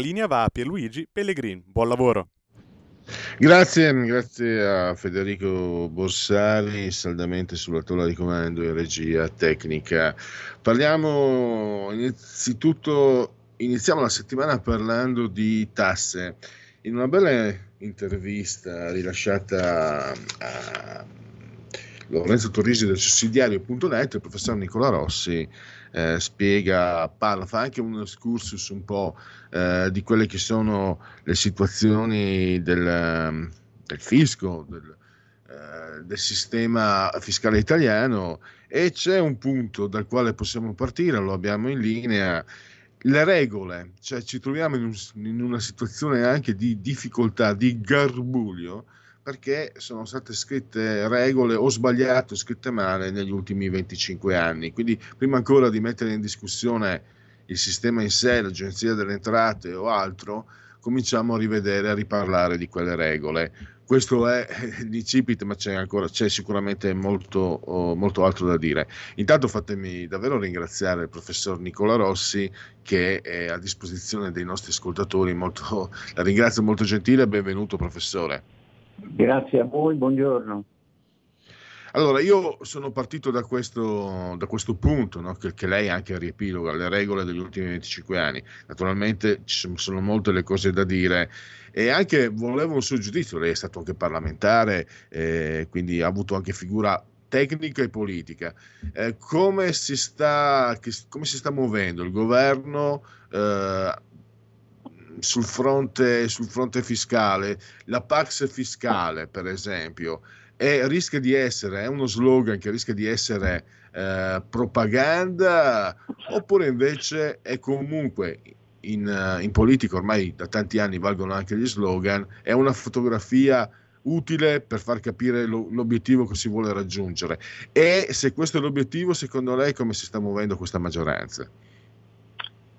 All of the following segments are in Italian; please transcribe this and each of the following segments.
Linea va a Pierluigi Pellegrin. Buon lavoro. Grazie, grazie a Federico Borsari, saldamente sulla tolla di comando e regia tecnica. Parliamo innanzitutto, iniziamo la settimana parlando di tasse. In una bella intervista rilasciata a Lorenzo Torrisi del sussidiario.net, il professor Nicola Rossi eh, spiega, parla, fa anche un excursus un po' eh, di quelle che sono le situazioni del, del fisco, del, eh, del sistema fiscale italiano e c'è un punto dal quale possiamo partire, lo abbiamo in linea, le regole, cioè ci troviamo in, un, in una situazione anche di difficoltà, di garbuglio, perché sono state scritte regole o sbagliate o scritte male negli ultimi 25 anni. Quindi prima ancora di mettere in discussione il sistema in sé, l'agenzia delle entrate o altro, cominciamo a rivedere, a riparlare di quelle regole. Questo è l'incipit, ma c'è ancora, c'è sicuramente molto, oh, molto altro da dire. Intanto fatemi davvero ringraziare il professor Nicola Rossi che è a disposizione dei nostri ascoltatori. Molto, la ringrazio molto gentile, benvenuto professore. Grazie a voi, buongiorno. Allora, io sono partito da questo, da questo punto, no? che, che, lei anche riepiloga le regole degli ultimi 25 anni. Naturalmente ci sono molte le cose da dire e anche volevo un suo giudizio. Lei è stato anche parlamentare, eh, quindi ha avuto anche figura tecnica e politica. Eh, come, si sta, che, come, si sta, muovendo il governo? Eh, sul fronte, sul fronte fiscale, la Pax fiscale per esempio, è, rischia di essere, è uno slogan che rischia di essere eh, propaganda oppure invece è comunque in, in politica ormai da tanti anni valgono anche gli slogan, è una fotografia utile per far capire lo, l'obiettivo che si vuole raggiungere. E se questo è l'obiettivo, secondo lei come si sta muovendo questa maggioranza?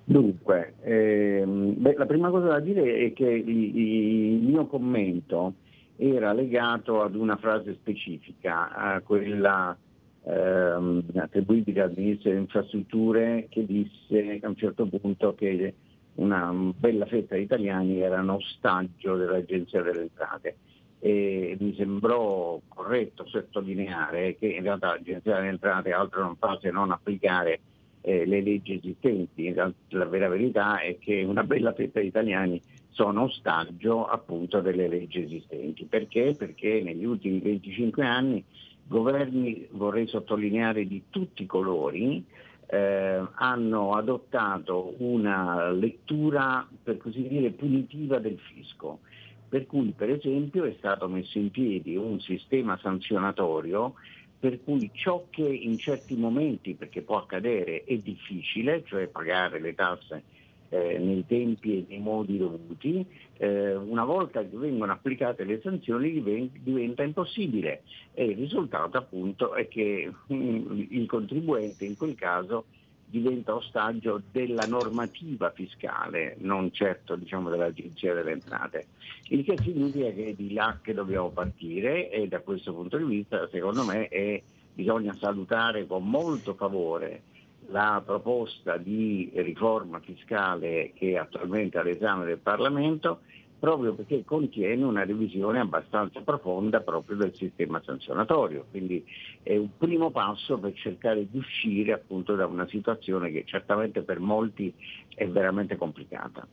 Dunque, ehm, beh, la prima cosa da dire è che il, il, mio commento era legato ad una frase specifica, quella ehm, attribuibile al ministro delle infrastrutture che disse a un certo punto che una bella fetta di italiani erano ostaggio dell'Agenzia delle Entrate. E mi sembrò corretto sottolineare che in realtà l'Agenzia delle Entrate altro non fa se non applicare eh, le leggi esistenti. La vera verità è che una bella fetta di italiani sono ostaggio appunto delle leggi esistenti. Perché? Perché negli ultimi 25 anni governi, vorrei sottolineare di tutti i colori, eh, hanno adottato una lettura, per così dire, punitiva del fisco. Per cui, per esempio, è stato messo in piedi un sistema sanzionatorio per cui ciò che in certi momenti, perché può accadere, è difficile, cioè pagare le tasse eh, nei tempi e nei modi dovuti, eh, una volta che vengono applicate le sanzioni diventa impossibile e il risultato appunto è che mm, il contribuente in quel caso diventa ostaggio della normativa fiscale, non certo diciamo, dell'Agenzia delle Entrate. Il che significa che è di là che dobbiamo partire e da questo punto di vista secondo me è, bisogna salutare con molto favore la proposta di riforma fiscale che è attualmente all'esame del Parlamento proprio perché contiene una revisione abbastanza profonda proprio del sistema sanzionatorio, quindi è un primo passo per cercare di uscire appunto da una situazione che certamente per molti è veramente complicata.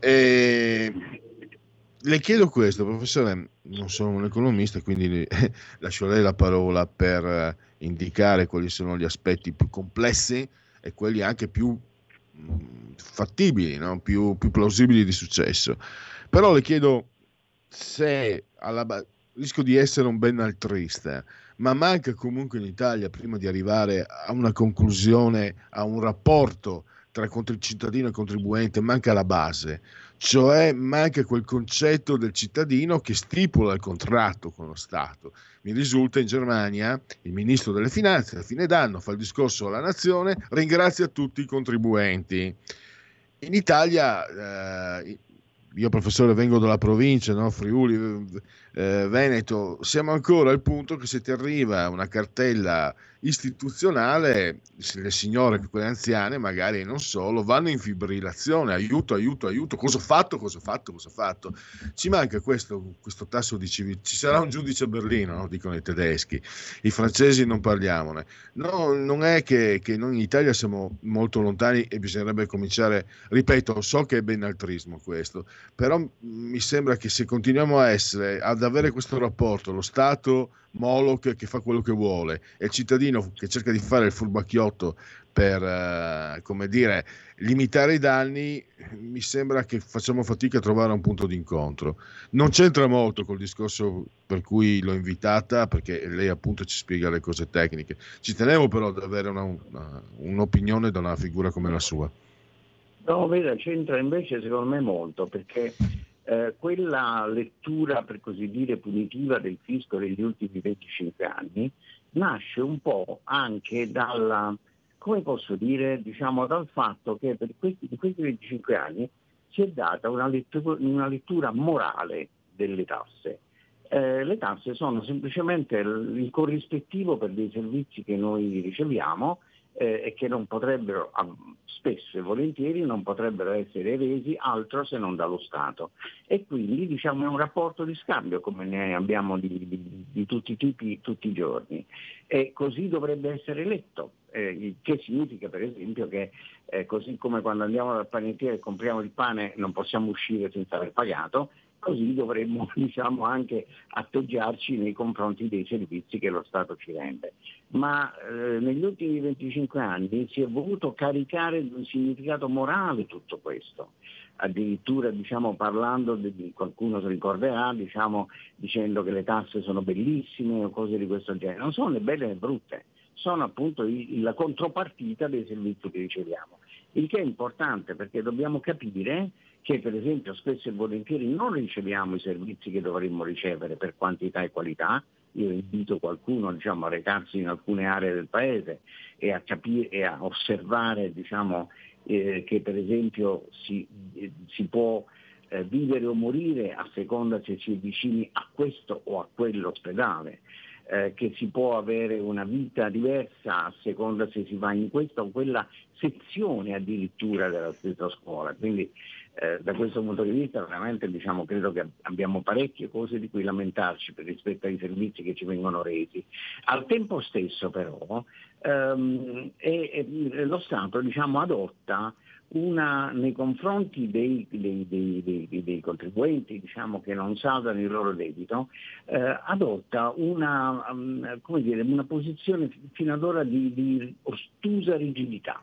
Eh, le chiedo questo, professore, non sono un economista, quindi lascio a lei la parola per indicare quali sono gli aspetti più complessi e quelli anche più fattibili, no? più, più, plausibili di successo. Però le chiedo se alla, rischio di essere un benaltrista, ma manca comunque in Italia, prima di arrivare a una conclusione, a un rapporto tra cittadino e contribuente, manca la base, cioè manca quel concetto del cittadino che stipula il contratto con lo Stato. Mi risulta in Germania il ministro delle finanze a fine d'anno fa il discorso alla nazione, ringrazia tutti i contribuenti. In Italia eh, io professore vengo dalla provincia, no? Friuli, eh, Veneto, siamo ancora al punto che se ti arriva una cartella istituzionale, le signore, quelle anziane, magari non solo, vanno in fibrillazione, aiuto, aiuto, aiuto, cosa ho fatto, cosa ho fatto, cosa ho fatto. Ci manca questo, questo tasso di civiltà. Ci sarà un giudice a Berlino, no? dicono i tedeschi, i francesi non parliamone. No, non è che, che noi in Italia siamo molto lontani e bisognerebbe cominciare, ripeto, so che è benaltrismo questo, però mi sembra che se continuiamo a essere, ad avere questo rapporto, lo Stato Moloch che fa quello che vuole e il cittadino che cerca di fare il furbacchiotto per, eh, come dire, limitare i danni, mi sembra che facciamo fatica a trovare un punto di incontro. Non c'entra molto col discorso per cui l'ho invitata, perché lei appunto ci spiega le cose tecniche. Ci tenevo però ad avere una, una, un'opinione da una figura come la sua. No, veda, c'entra invece secondo me molto, perché eh, quella lettura, per così dire, punitiva del fisco degli ultimi 25 anni nasce un po' anche dalla, come posso dire, diciamo, dal fatto che per questi, in questi 25 anni si è data una lettura, una lettura morale delle tasse. Eh, le tasse sono semplicemente il corrispettivo per dei servizi che noi riceviamo eh, e che non potrebbero, spesso e volentieri, non potrebbero essere resi altro se non dallo Stato. E quindi diciamo, è un rapporto di scambio come ne abbiamo di, di, di tutti i tipi tutti i giorni. E così dovrebbe essere letto, eh, che significa per esempio che eh, così come quando andiamo dal panettiere e compriamo il pane non possiamo uscire senza aver pagato, così dovremmo diciamo, anche atteggiarci nei confronti dei servizi che lo Stato ci rende. Ma eh, negli ultimi 25 anni si è voluto caricare di un significato morale tutto questo, addirittura diciamo, parlando di qualcuno si ricorderà diciamo, dicendo che le tasse sono bellissime o cose di questo genere, non sono né belle né brutte, sono appunto il, la contropartita dei servizi che riceviamo. Il che è importante perché dobbiamo capire che per esempio spesso e volentieri non riceviamo i servizi che dovremmo ricevere per quantità e qualità. Io invito qualcuno diciamo, a recarsi in alcune aree del paese e a, capire, e a osservare diciamo, eh, che per esempio si, eh, si può eh, vivere o morire a seconda se si è vicini a questo o a quell'ospedale. Eh, che si può avere una vita diversa a seconda se si va in questa o quella sezione addirittura della stessa scuola. Quindi eh, da questo punto di vista veramente diciamo, credo che abbiamo parecchie cose di cui lamentarci rispetto ai servizi che ci vengono resi. Al tempo stesso però ehm, è, è, lo Stato diciamo, adotta una, nei confronti dei, dei, dei, dei contribuenti diciamo, che non saldano il loro debito, eh, adotta una, um, dire, una, posizione fino ad ora di, di ostusa rigidità.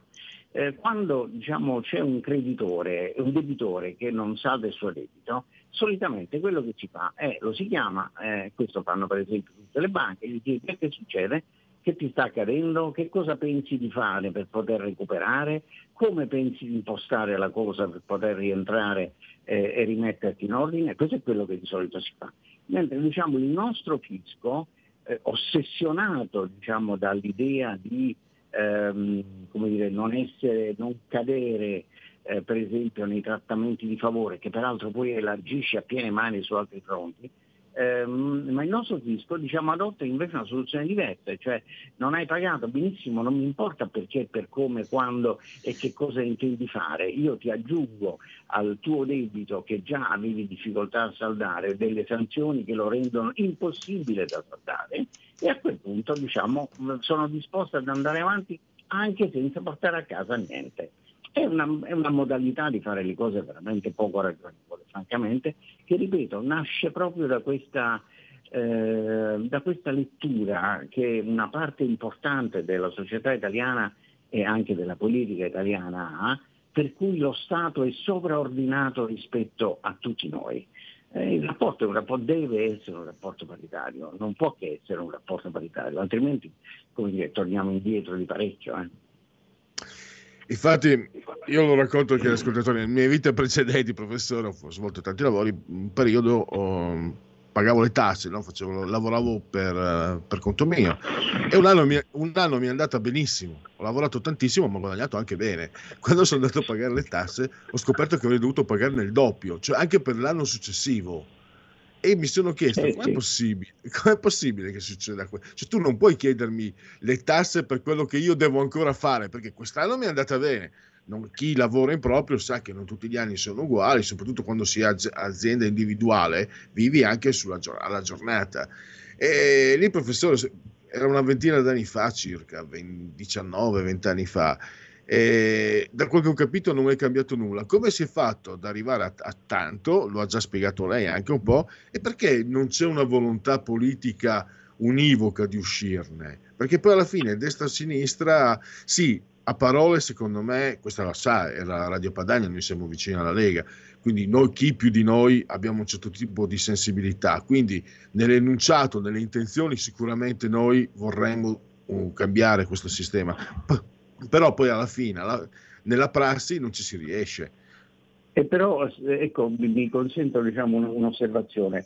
Eh, quando diciamo, c'è un creditore, un debitore che non salda il suo debito, solitamente quello che si fa è, lo si chiama, eh, questo fanno per esempio tutte le banche, gli chiede che succede, che ti sta accadendo, che cosa pensi di fare per poter recuperare, come pensi di impostare la cosa per poter rientrare eh, e rimetterti in ordine, questo è quello che di solito si fa. Mentre diciamo, il nostro fisco, eh, ossessionato diciamo, dall'idea di ehm, come dire, non, essere, non cadere eh, per esempio nei trattamenti di favore, che peraltro poi elargisce a piene mani su altri fronti, ehm, ma il nostro fisco diciamo, adotta invece una soluzione diversa, cioè non hai pagato benissimo, non mi importa perché, per come, quando e che cosa intendi fare, io ti aggiungo al tuo debito che già avevi difficoltà a saldare delle sanzioni che lo rendono impossibile da saldare e a quel punto diciamo, sono disposto ad andare avanti anche senza portare a casa niente. È una, è una, modalità di fare le cose veramente poco ragionevole, francamente, che ripeto, nasce proprio da questa, eh, da questa lettura che una parte importante della società italiana e anche della politica italiana ha, per cui lo Stato è sovraordinato rispetto a tutti noi. Eh, il rapporto, rapporto deve essere un rapporto paritario, non può che essere un rapporto paritario, altrimenti dire, torniamo indietro di parecchio. Eh. Infatti, io lo racconto anche agli ascoltatori, nelle mie vite precedenti, professore, ho svolto tanti lavori, un periodo oh, pagavo le tasse, no? Facevo, lavoravo per, per, conto mio. E un anno, mi, un anno mi è andata benissimo, ho lavorato tantissimo ma ho guadagnato anche bene. Quando sono andato a pagare le tasse ho scoperto che avrei dovuto pagarne il doppio, cioè anche per l'anno successivo e mi sono chiesto eh, com'è, sì. possibile, com'è possibile che succeda questo? Cioè, tu non puoi chiedermi le tasse per quello che io devo ancora fare, perché quest'anno mi è andata bene. Non, chi lavora in proprio sa che non tutti gli anni sono uguali, soprattutto quando si è azienda individuale, vivi anche sulla, alla giornata. E lì, professore, era una ventina d'anni fa circa, 19-20 anni fa, e da quel che ho capito non è cambiato nulla. Come si è fatto ad arrivare a, a, tanto? Lo ha già spiegato lei anche un po', e perché non c'è una volontà politica univoca di uscirne? Perché poi alla fine destra-sinistra, sì, a parole secondo me, questa la sa, era Radio Padania, noi siamo vicini alla Lega, quindi noi, chi più di noi abbiamo un certo tipo di sensibilità, quindi nell'enunciato, nelle intenzioni sicuramente noi vorremmo uh, cambiare questo sistema però poi alla fine, alla, nella prassi non ci si riesce. E però, ecco, mi consento diciamo, un'osservazione.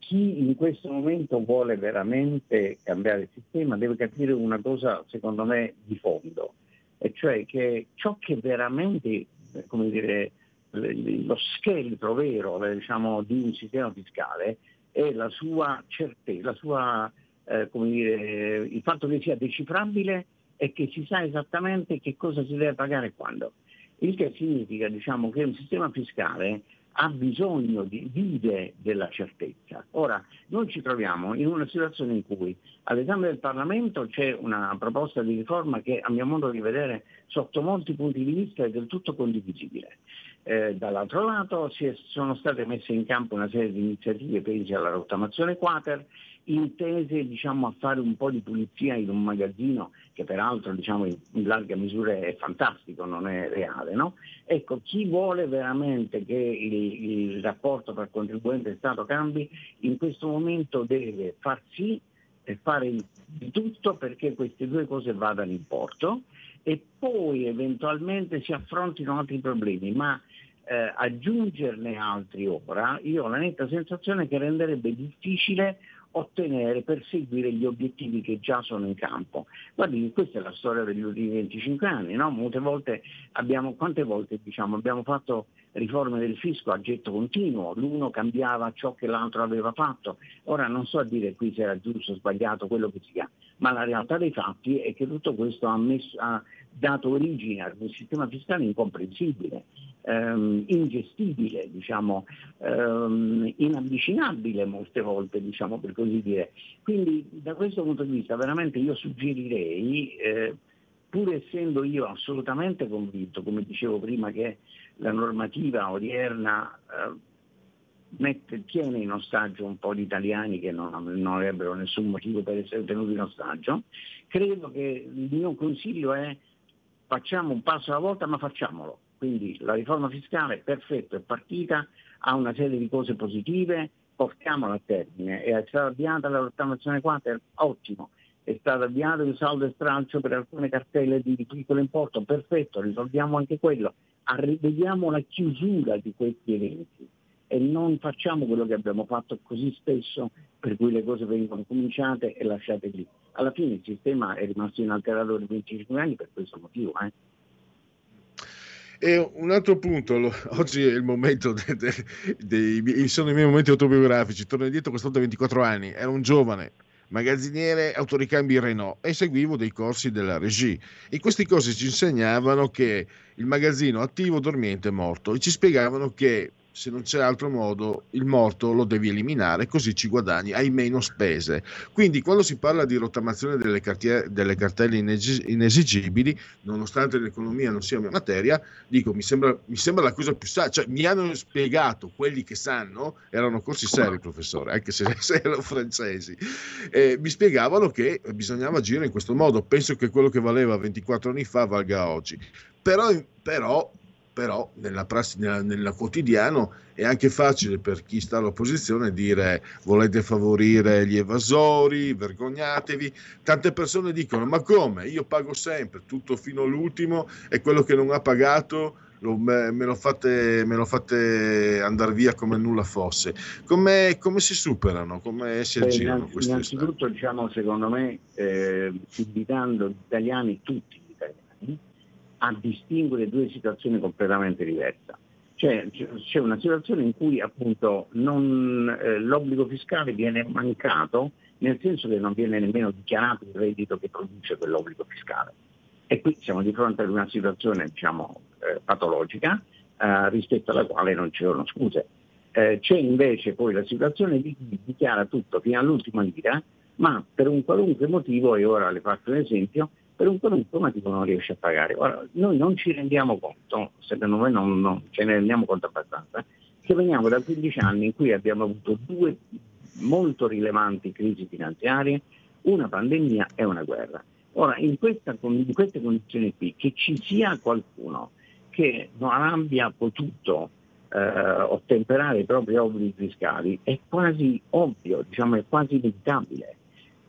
Chi in questo momento vuole veramente cambiare il sistema deve capire una cosa, secondo me, di fondo, e cioè che ciò che veramente, come dire, lo scheletro vero diciamo, di un sistema fiscale è la sua certezza, la sua, eh, dire, il fatto che sia decifrabile e che si sa esattamente che cosa si deve pagare e quando. Il che significa diciamo, che un sistema fiscale ha bisogno di vive della certezza. Ora, noi ci troviamo in una situazione in cui all'esame del Parlamento c'è una proposta di riforma che a mio modo di vedere sotto molti punti di vista è del tutto condivisibile. Eh, dall'altro lato è, sono state messe in campo una serie di iniziative, pensi alla rottamazione quater, intese diciamo, a fare un po' di pulizia in un magazzino che peraltro diciamo, in, larga misura è fantastico, non è reale. No? Ecco, chi vuole veramente che il, il rapporto tra contribuente e Stato cambi, in questo momento deve far sì e fare di tutto perché queste due cose vadano in porto e poi eventualmente si affrontino altri problemi, ma eh, aggiungerne altri ora, io ho la netta sensazione che renderebbe difficile ottenere, perseguire gli obiettivi che già sono in campo. Guardi, questa è la storia degli ultimi 25 anni, no? Molte volte abbiamo, quante volte diciamo, abbiamo fatto riforme del fisco a getto continuo, l'uno cambiava ciò che l'altro aveva fatto. Ora non so a dire qui se era giusto o sbagliato quello che sia, ma la realtà dei fatti è che tutto questo ha, messo, ha dato origine ad un sistema fiscale incomprensibile, ehm, ingestibile, diciamo, ehm, inavvicinabile molte volte, diciamo, per così dire. Quindi da questo punto di vista veramente io suggerirei, eh, pur essendo io assolutamente convinto, come dicevo prima, che la normativa odierna eh, mette, tiene in ostaggio un po' di italiani che non, non, avrebbero nessun motivo per essere tenuti in ostaggio, credo che il mio consiglio è facciamo un passo alla volta ma facciamolo. Quindi la riforma fiscale, perfetto, è partita, ha una serie di cose positive, portiamola a termine. È stata avviata la rottamazione quater? Ottimo. È stato avviato il saldo e stralcio per alcune cartelle di, piccolo importo? Perfetto, risolviamo anche quello. Vediamo la chiusura di questi eventi e non facciamo quello che abbiamo fatto così spesso per cui le cose vengono cominciate e lasciate lì. Alla fine il sistema è rimasto inalterato per 25 anni per questo motivo. Eh. E un altro punto, oggi è il momento dei, dei, dei sono i miei momenti autobiografici, torno indietro quest'altro 24 anni, ero un giovane, magazziniere autoricambi Renault e seguivo dei corsi della regie. In questi corsi ci insegnavano che il magazzino attivo, dormiente e morto e ci spiegavano che se non c'è altro modo, il morto lo devi eliminare, così ci guadagni, hai meno spese. Quindi quando si parla di rottamazione delle, cartier- delle cartelle ines- inesigibili, nonostante l'economia non sia mia materia, dico, mi sembra, mi sembra la cosa più saggia. Cioè, mi hanno spiegato, quelli che sanno, erano corsi seri, professore, anche se, se erano francesi, eh, mi spiegavano che bisognava agire in questo modo. Penso che quello che valeva 24 anni fa valga oggi. Però, però però nella, prassi, nella, nella quotidiano è anche facile per chi sta all'opposizione dire volete favorire gli evasori, vergognatevi. Tante persone dicono ma come? Io pago sempre, tutto fino all'ultimo e quello che non ha pagato lo, me, me, lo fate, me lo fate andare via come nulla fosse. Come, come si superano? Come si aggirano queste Innanzitutto diciamo secondo me eh, invitando gli italiani, tutti gli italiani, a distinguere due situazioni completamente diverse. Cioè, c'è una situazione in cui appunto non, eh, l'obbligo fiscale viene mancato, nel senso che non viene nemmeno dichiarato il reddito che produce quell'obbligo fiscale. E qui siamo di fronte ad una situazione diciamo, eh, patologica eh, rispetto alla quale non ci sono scuse. Eh, c'è invece poi la situazione di chi dichiara tutto fino all'ultima lira, ma per un qualunque motivo, e ora le faccio un esempio, per un qualunque motivo non riesce a pagare. Ora, noi non ci rendiamo conto, secondo me non, non ce ne rendiamo conto abbastanza, che veniamo da 15 anni in cui abbiamo avuto due molto rilevanti crisi finanziarie, una pandemia e una guerra. Ora, in, questa, in queste condizioni qui, che ci sia qualcuno che non abbia potuto eh, ottemperare i propri obblighi fiscali è quasi ovvio, diciamo, è quasi inevitabile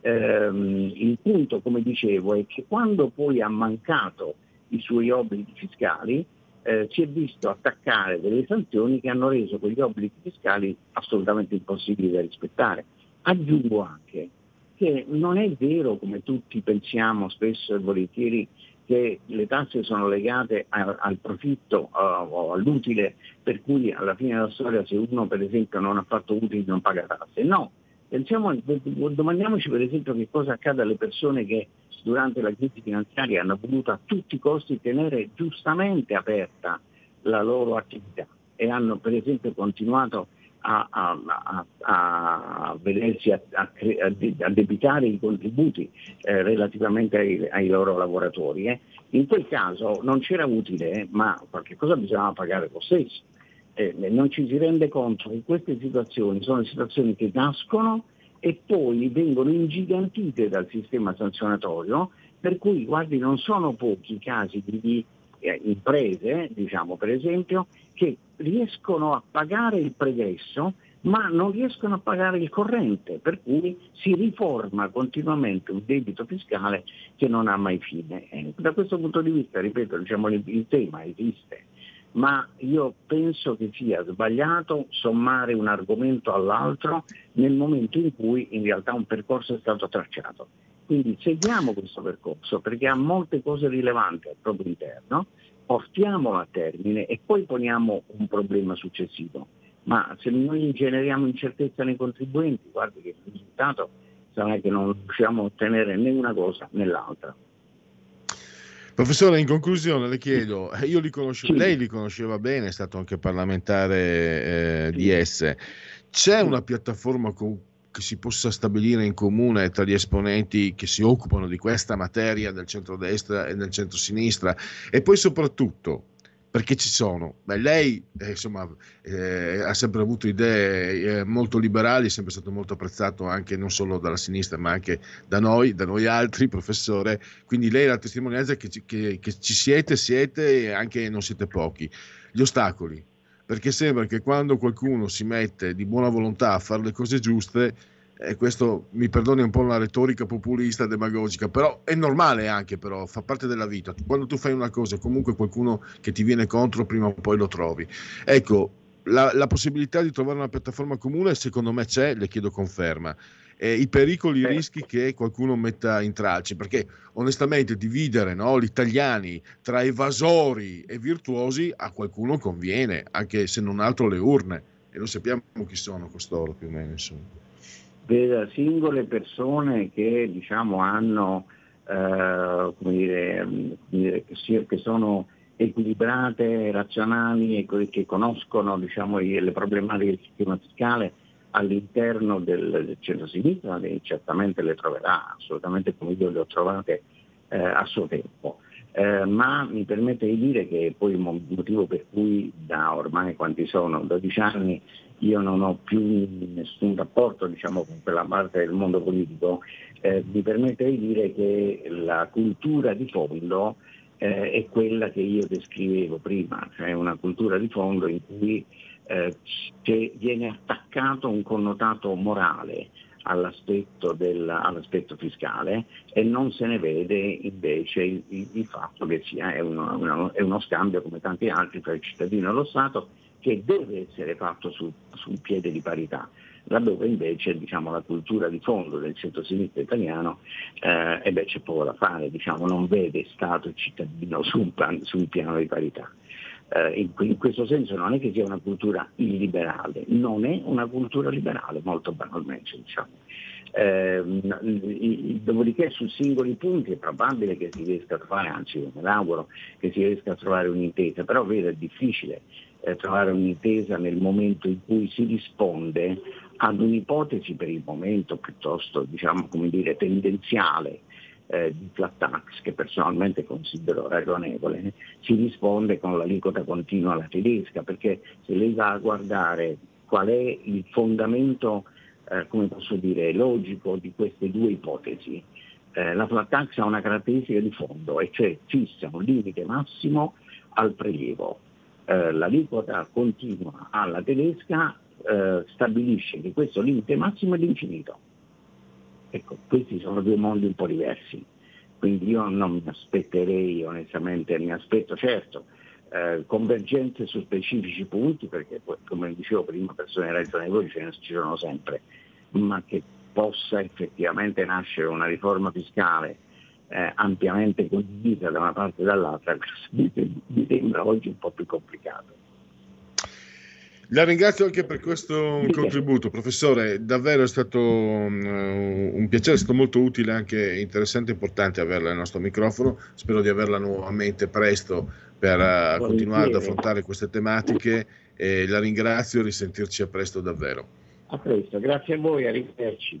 ehm, il punto, come dicevo, è che quando poi ha mancato i suoi obblighi fiscali, eh, si è visto attaccare delle sanzioni che hanno reso quegli obblighi fiscali assolutamente impossibili da rispettare. Aggiungo anche che non è vero, come tutti pensiamo spesso e volentieri, che le tasse sono legate a, al profitto uh, o all'utile, per cui alla fine della storia se uno per esempio non ha fatto utili non paga tasse. No, Pensiamo, domandiamoci per esempio che cosa accade alle persone che durante la crisi finanziaria hanno voluto a tutti i costi tenere giustamente aperta la loro attività e hanno per esempio continuato a, a, a, a vedersi a, debitare i contributi eh, relativamente ai, ai, loro lavoratori. Eh. In quel caso non c'era utile, ma qualche cosa bisognava pagare lo stesso eh, non ci si rende conto che queste situazioni sono situazioni che nascono e poi vengono ingigantite dal sistema sanzionatorio, per cui guardi non sono pochi i casi di eh, imprese, diciamo per esempio, che riescono a pagare il pregresso ma non riescono a pagare il corrente, per cui si riforma continuamente un debito fiscale che non ha mai fine. E da questo punto di vista, ripeto, diciamo, il tema esiste ma io penso che sia sbagliato sommare un argomento all'altro nel momento in cui in realtà un percorso è stato tracciato. Quindi seguiamo questo percorso perché ha molte cose rilevanti al proprio interno, portiamolo a termine e poi poniamo un problema successivo. Ma se noi generiamo incertezza nei contribuenti, guardi che il risultato sarà che non riusciamo a ottenere né una cosa né l'altra. Professore, in conclusione le chiedo, eh, io li conoscevo, sì. lei li conosceva bene, è stato anche parlamentare eh, sì. di esse, c'è una piattaforma con, che si possa stabilire in comune tra gli esponenti che si occupano di questa materia del centrodestra e del centrosinistra e poi soprattutto perché ci sono. Beh, lei eh, insomma, eh, ha sempre avuto idee eh, molto liberali, è sempre stato molto apprezzato anche non solo dalla sinistra ma anche da noi, da noi altri, professore, quindi lei è la testimonianza che ci, che, che ci siete, siete e anche non siete pochi. Gli ostacoli, perché sembra che quando qualcuno si mette di buona volontà a fare le cose giuste, e questo mi perdoni un po' la retorica populista, demagogica, però è normale anche, però fa parte della vita. Quando tu fai una cosa, comunque qualcuno che ti viene contro, prima o poi lo trovi. Ecco, la, la possibilità di trovare una piattaforma comune, secondo me c'è, le chiedo conferma. Eh, I pericoli, i rischi che qualcuno metta in tralci, perché onestamente dividere no, gli italiani tra evasori e virtuosi a qualcuno conviene, anche se non altro le urne, e lo sappiamo chi sono costoro più o meno. Insomma per singole persone che diciamo, hanno, eh, come dire, che, sono equilibrate, razionali e che conoscono diciamo, le problematiche del sistema fiscale all'interno del centro-sinistra, certamente le troverà assolutamente come io le ho trovate eh, a suo tempo. Eh, ma mi permette di dire che poi il motivo per cui da ormai quanti sono, 12 anni, io non ho più nessun rapporto diciamo, con quella parte del mondo politico, eh, mi permette di dire che la cultura di fondo eh, è quella che io descrivevo prima, cioè una cultura di fondo in cui eh, viene attaccato un connotato morale all'aspetto, del, all'aspetto, fiscale e non se ne vede invece il, il, il fatto che sia è uno, uno, è uno, scambio come tanti altri tra il cittadino e lo Stato che deve essere fatto su, su un piede di parità laddove invece diciamo, la cultura di fondo del centro-sinistra italiano eh, eh beh, c'è poco da fare, diciamo, non vede Stato e cittadino su un, plan, su un piano di parità. Eh, in, in, questo senso non è che sia una cultura illiberale, non è una cultura liberale, molto banalmente diciamo. Eh, dopodiché su singoli punti è probabile che si riesca a trovare, anzi io me l'auguro, che si riesca a trovare un'intesa, però vedo è difficile eh, trovare un'intesa nel momento in cui si risponde ad un'ipotesi per il momento piuttosto diciamo, dire, tendenziale eh, di flat tax che personalmente considero ragionevole, si risponde con l'aliquota continua alla tedesca, perché se lei va a guardare qual è il fondamento, eh, come posso dire, logico di queste due ipotesi, eh, la flat tax ha una caratteristica di fondo, e cioè fissa un limite massimo al prelievo. Eh, l'aliquota continua alla tedesca eh, stabilisce che questo limite massimo è l'infinito. Ecco, questi sono due mondi un po' diversi, quindi io non mi aspetterei onestamente, mi aspetto certo eh, convergenze su specifici punti, perché come dicevo prima persone ragionevoli ce ne sono sempre, ma che possa effettivamente nascere una riforma fiscale eh, ampiamente condivisa da una parte e dall'altra, mi, sembra oggi un po' più complicato. La ringrazio anche per questo contributo, professore. Davvero è stato um, un piacere, è stato molto utile, anche interessante e importante averla al nostro microfono. Spero di averla nuovamente presto per uh, continuare ad affrontare queste tematiche. E la ringrazio e risentirci a presto davvero. A presto, grazie a voi, arrivederci.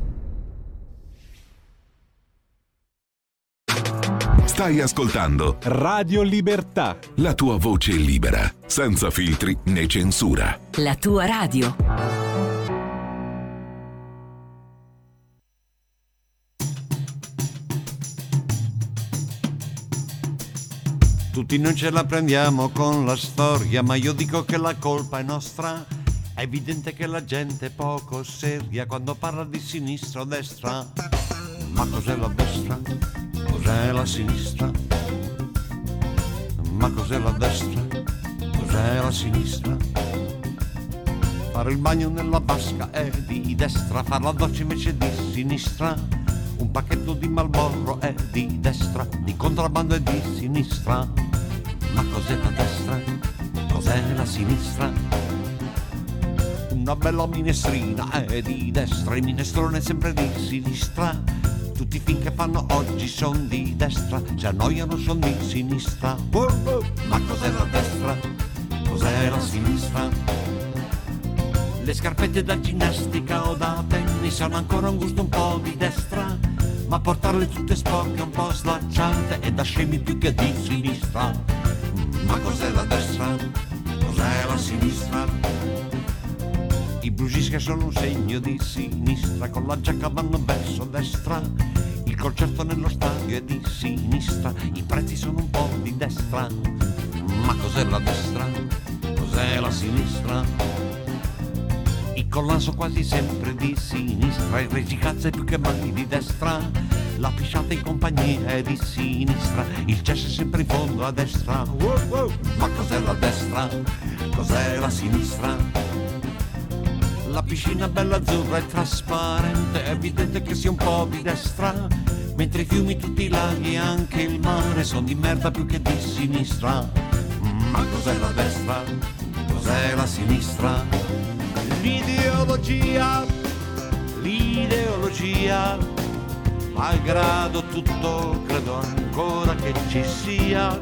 Stai ascoltando Radio Libertà. La tua voce libera, senza filtri né censura. La tua radio. Tutti non ce la prendiamo con la storia, ma io dico che la colpa è nostra. È evidente che la gente è poco seria quando parla di sinistra o destra. Ma cos'è la destra? Cos'è la sinistra? Ma cos'è la destra? Cos'è la sinistra? Fare il bagno nella vasca è di destra, fare la doccia invece di sinistra. Un pacchetto di Malboro è di destra, di contrabbando è di sinistra. Ma cos'è la destra? Cos'è la sinistra? Una bella minestrina è di destra, il minestrone è sempre di sinistra tutti i film che fanno oggi sono di destra, se annoiano sono di sinistra. Ma cos'è la destra? Cos'è la sinistra? Le scarpette da ginnastica o da tennis hanno ancora un gusto un po' di destra, ma portarle tutte sporche, un po' slacciate e da scemi più che di sinistra. Ma cos'è la destra? Cos'è la sinistra? I blues che sono un segno di sinistra, con la giacca vanno verso destra. Concerto nello stadio è di sinistra, i prezzi sono un po' di destra. Ma cos'è la destra? Cos'è la sinistra? Il collanso quasi sempre di sinistra, il regicazzo è più che mai di destra. La pisciata in compagnia è di sinistra, il cesso è sempre in fondo a destra. Ma cos'è la destra? Cos'è la sinistra? La piscina bella azzurra e trasparente, evidente che sia un po' di destra. Mentre i fiumi, tutti i laghi e anche il mare sono di merda più che di sinistra. Ma cos'è la destra? Cos'è la sinistra? L'ideologia, l'ideologia malgrado tutto credo ancora che ci sia.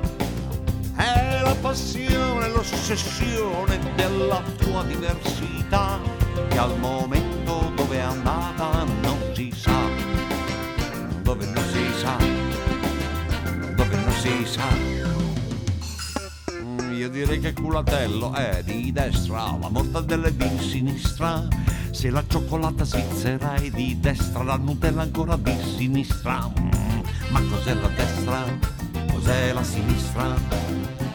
È la passione, l'ossessione della tua diversità al momento dove è andata non si sa, dove non si sa, dove non si sa. Mm, Io direi che culatello è di destra, la mortadella è di sinistra. Se la cioccolata svizzera è di destra, la Nutella ancora di sinistra. Mm, ma cos'è la destra? Cos'è la sinistra?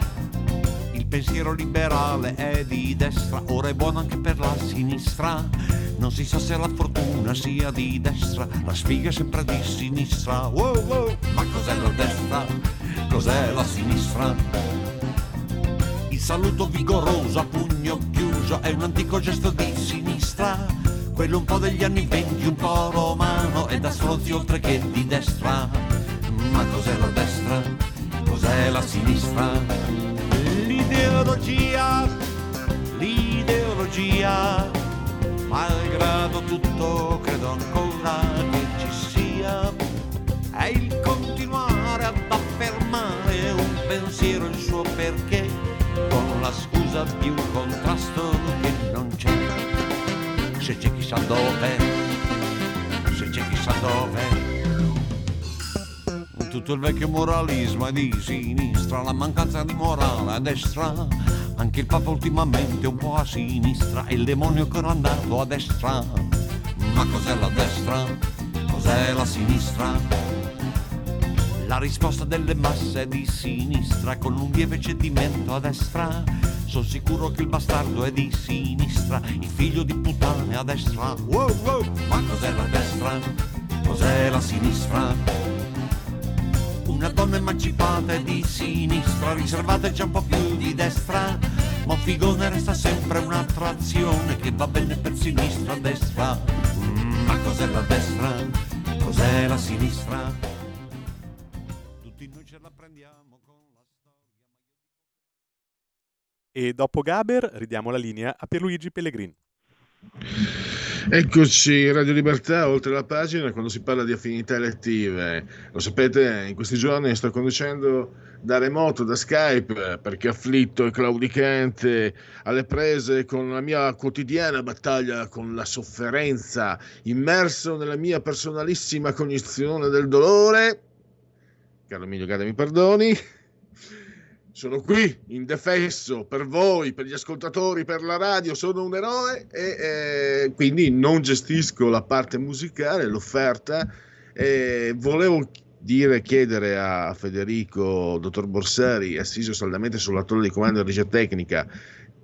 Pensiero liberale è di destra, ora è buono anche per la sinistra. Non si sa se la fortuna sia di destra, la sfiga è sempre di sinistra. Wow, wow. Ma cos'è la destra? Cos'è la sinistra? Il saluto vigoroso a pugno chiuso è un antico gesto di sinistra. Quello un po' degli anni venti, un po' romano e da stronzi oltre che di destra. Ma cos'è la destra? Cos'è la sinistra? L'ideologia, l'ideologia, malgrado tutto credo ancora che ci sia, è il continuare ad affermare un pensiero, il suo perché, con la scusa di un contrasto che non c'è. Se c'è chissà dove, se c'è chissà dove. Tutto il vecchio moralismo è di sinistra, la mancanza di morale a destra. Anche il Papa ultimamente è un po' a sinistra, e il demonio che era andato a destra. Ma cos'è la destra? Cos'è la sinistra? La risposta delle masse è di sinistra, con un lieve cedimento a destra. Sono sicuro che il bastardo è di sinistra, il figlio di puttane a destra. Wow, wow, ma cos'è la destra? Cos'è la sinistra? Una donna emancipata è di sinistra, riservata è già un po' più di destra. Ma figone resta sempre un'attrazione che va bene per sinistra a destra. Ma cos'è la destra? Cos'è la sinistra? Tutti noi ce la prendiamo con la storia. E dopo Gaber ridiamo la linea a Pierluigi Pellegrin. Eccoci, Radio Libertà, oltre la pagina, quando si parla di affinità elettive. Lo sapete, in questi giorni sto conducendo da remoto, da Skype, perché afflitto e claudicante alle prese con la mia quotidiana battaglia con la sofferenza, immerso nella mia personalissima cognizione del dolore. Caro Emilio Gada, mi perdoni. Sono qui indefesso per voi, per gli ascoltatori, per la radio, sono un eroe e eh, quindi non gestisco la parte musicale, l'offerta. E volevo dire, chiedere a Federico, dottor Borsari, assiso saldamente sulla torre di comando di regia tecnica,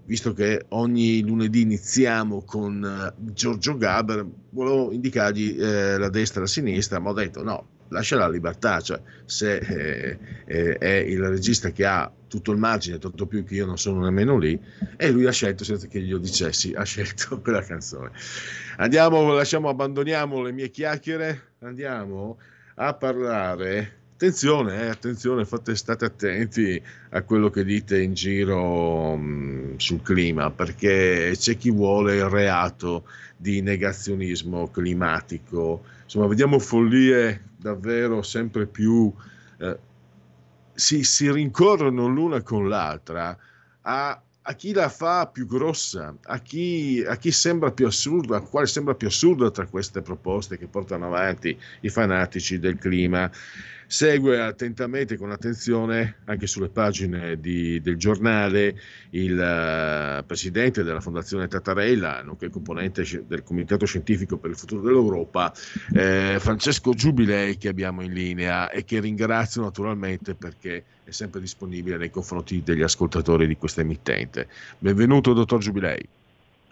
visto che ogni lunedì iniziamo con eh, Giorgio Gaber, volevo indicargli eh, la destra e la sinistra, ma ho detto no, lascia la libertà, cioè se eh, eh, è il regista che ha tutto il margine, tanto più che io non sono nemmeno lì, e lui ha scelto senza che glielo dicessi, ha scelto quella canzone. Andiamo, lasciamo, abbandoniamo le mie chiacchiere, andiamo a parlare. Attenzione, eh, attenzione, fate, state attenti a quello che dite in giro mh, sul clima, perché c'è chi vuole il reato di negazionismo climatico. Insomma, vediamo follie davvero sempre più eh, si, si, rincorrono l'una con l'altra a, a, chi la fa più grossa, a chi, a chi sembra più assurdo, a quale sembra più assurdo tra queste proposte che portano avanti i fanatici del clima. Segue attentamente, con attenzione, anche sulle pagine di, del giornale, il uh, presidente della Fondazione Tattarella, nonché componente del Comitato Scientifico per il Futuro dell'Europa, eh, Francesco Giubilei, che abbiamo in linea e che ringrazio naturalmente perché è sempre disponibile nei confronti degli ascoltatori di questa emittente. Benvenuto, dottor Giubilei.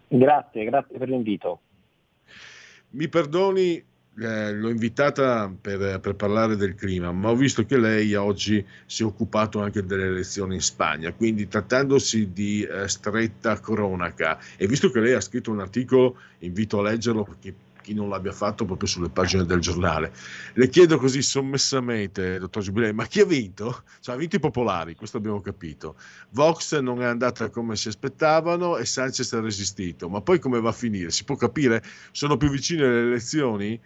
Grazie, grazie per l'invito. Mi perdoni eh, l'ho invitata per, per, parlare del clima, ma ho visto che lei oggi si è occupato anche delle elezioni in Spagna, quindi trattandosi di eh, stretta cronaca e visto che lei ha scritto un articolo, invito a leggerlo perché chi non l'abbia fatto proprio sulle pagine del giornale. Le chiedo così sommessamente, dottor Giubilei, ma chi ha vinto? Cioè, ha vinto i popolari, questo abbiamo capito. Vox non è andata come si aspettavano e Sanchez ha resistito, ma poi come va a finire? Si può capire? Sono più vicine le elezioni?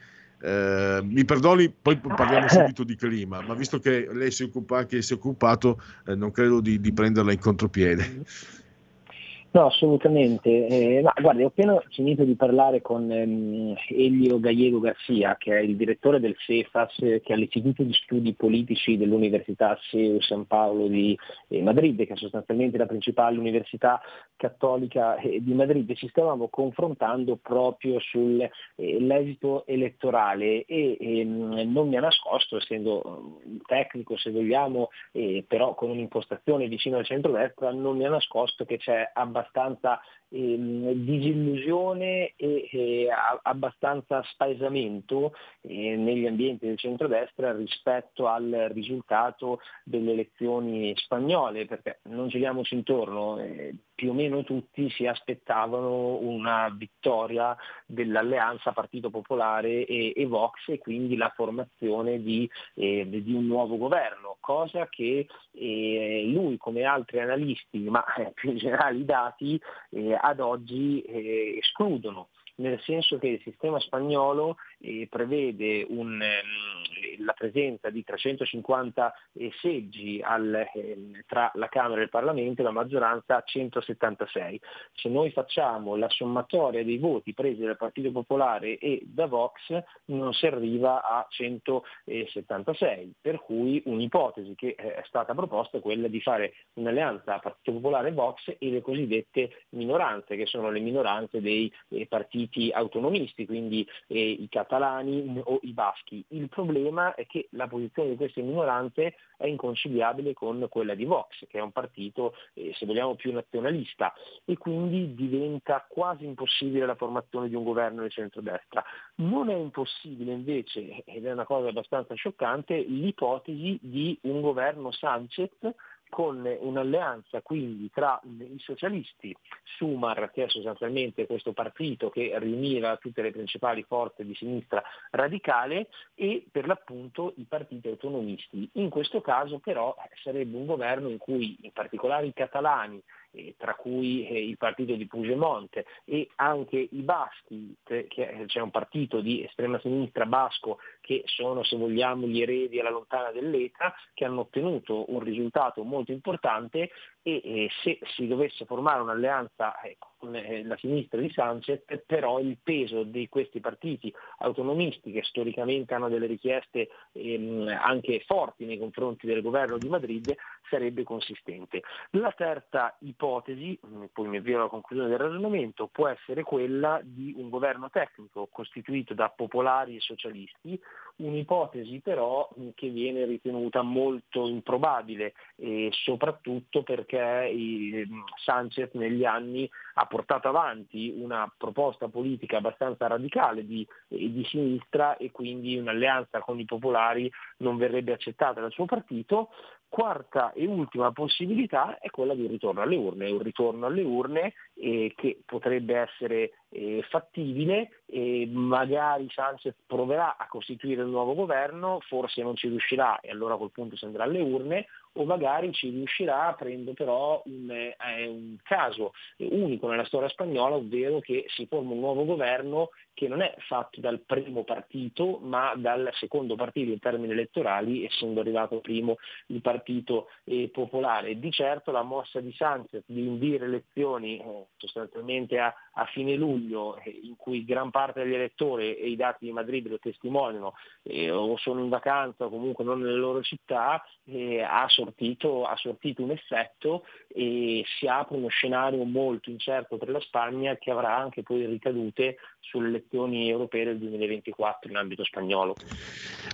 Eh, mi perdoni, poi parliamo subito di clima, ma visto che lei si occupa, si è occupato, eh, non credo di, di prenderla in contropiede. No, assolutamente. Eh, ma guardi, ho appena finito di parlare con ehm, Elio Gallego Garcia, che è il direttore del CEFAS, che è l'Istituto di Studi Politici dell'Università SEU San Paolo di eh, Madrid, che è sostanzialmente la principale università cattolica eh, di Madrid. Ci stavamo confrontando proprio sull'esito eh, elettorale e ehm, non mi ha nascosto, essendo tecnico se vogliamo, eh, però con un'impostazione vicino al centro-destra, non mi ha nascosto che c'è abbastanza abbastanza ehm, disillusione e eh, abbastanza spaesamento eh, negli ambienti del centrodestra rispetto al risultato delle elezioni spagnole, perché non giriamoci intorno, eh, più o meno tutti si aspettavano una vittoria dell'alleanza Partito Popolare e, e Vox e quindi la formazione di, eh, di, un nuovo governo, cosa che eh, lui come altri analisti, ma più in generale i dati, eh, ad oggi eh, escludono nel senso che il sistema spagnolo eh, prevede un, ehm, la presenza di 350 eh, seggi al, eh, tra la Camera e il Parlamento e la maggioranza 176. Se noi facciamo la sommatoria dei voti presi dal Partito Popolare e da Vox non si arriva a 176, per cui un'ipotesi che eh, è stata proposta è quella di fare un'alleanza Partito Popolare e Vox e le cosiddette minoranze, che sono le minoranze dei eh, partiti partiti autonomisti, quindi eh, i catalani o i baschi. Il problema è che la posizione di queste minoranze è inconciliabile con quella di Vox, che è un partito, eh, se vogliamo, più nazionalista e quindi diventa quasi impossibile la formazione di un governo di centrodestra. Non è impossibile invece, ed è una cosa abbastanza scioccante, l'ipotesi di un governo Sanchez con un'alleanza quindi tra i socialisti, Sumar che è sostanzialmente questo partito che riuniva tutte le principali forze di sinistra radicale e per l'appunto i partiti autonomisti. In questo caso però sarebbe un governo in cui in particolare i catalani eh, tra cui eh, il partito di Puigdemont e anche i baschi, che c'è un partito di estrema sinistra basco che sono, se vogliamo, gli eredi alla lontana dell'ETA, che hanno ottenuto un risultato molto importante e eh, se si dovesse formare un'alleanza eh, con eh, la sinistra di Sanchez, però il peso di questi partiti autonomisti che storicamente hanno delle richieste ehm, anche forti nei confronti del governo di Madrid sarebbe consistente. La terza ipotesi, mm, poi mi avvio alla conclusione del ragionamento, può essere quella di un governo tecnico costituito da popolari e socialisti, un'ipotesi però che viene ritenuta molto improbabile soprattutto perché Sanchez negli anni ha portato avanti una proposta politica abbastanza radicale di, di sinistra e quindi un'alleanza con i popolari non verrebbe accettata dal suo partito, Quarta e ultima possibilità è quella di un ritorno alle urne, un ritorno alle urne eh, che potrebbe essere eh, fattibile e magari Sanchez proverà a costituire un nuovo governo, forse non ci riuscirà e allora a quel punto si andrà alle urne, o magari ci riuscirà, prendo però un, eh, un caso unico nella storia spagnola, ovvero che si forma un nuovo governo che non è fatto dal primo partito ma dal secondo partito in termini elettorali, essendo arrivato primo il partito eh, popolare. Di certo la mossa di Sanchez di indire elezioni eh, sostanzialmente a, a, fine luglio, eh, in cui gran parte degli elettori e i dati di Madrid lo testimoniano, eh, o sono in vacanza o comunque non nelle loro città, eh, ha sortito, ha, sortito, un effetto e si apre uno scenario molto incerto per la Spagna che avrà anche poi ricadute sulle elezioni europee del 2024 in ambito spagnolo.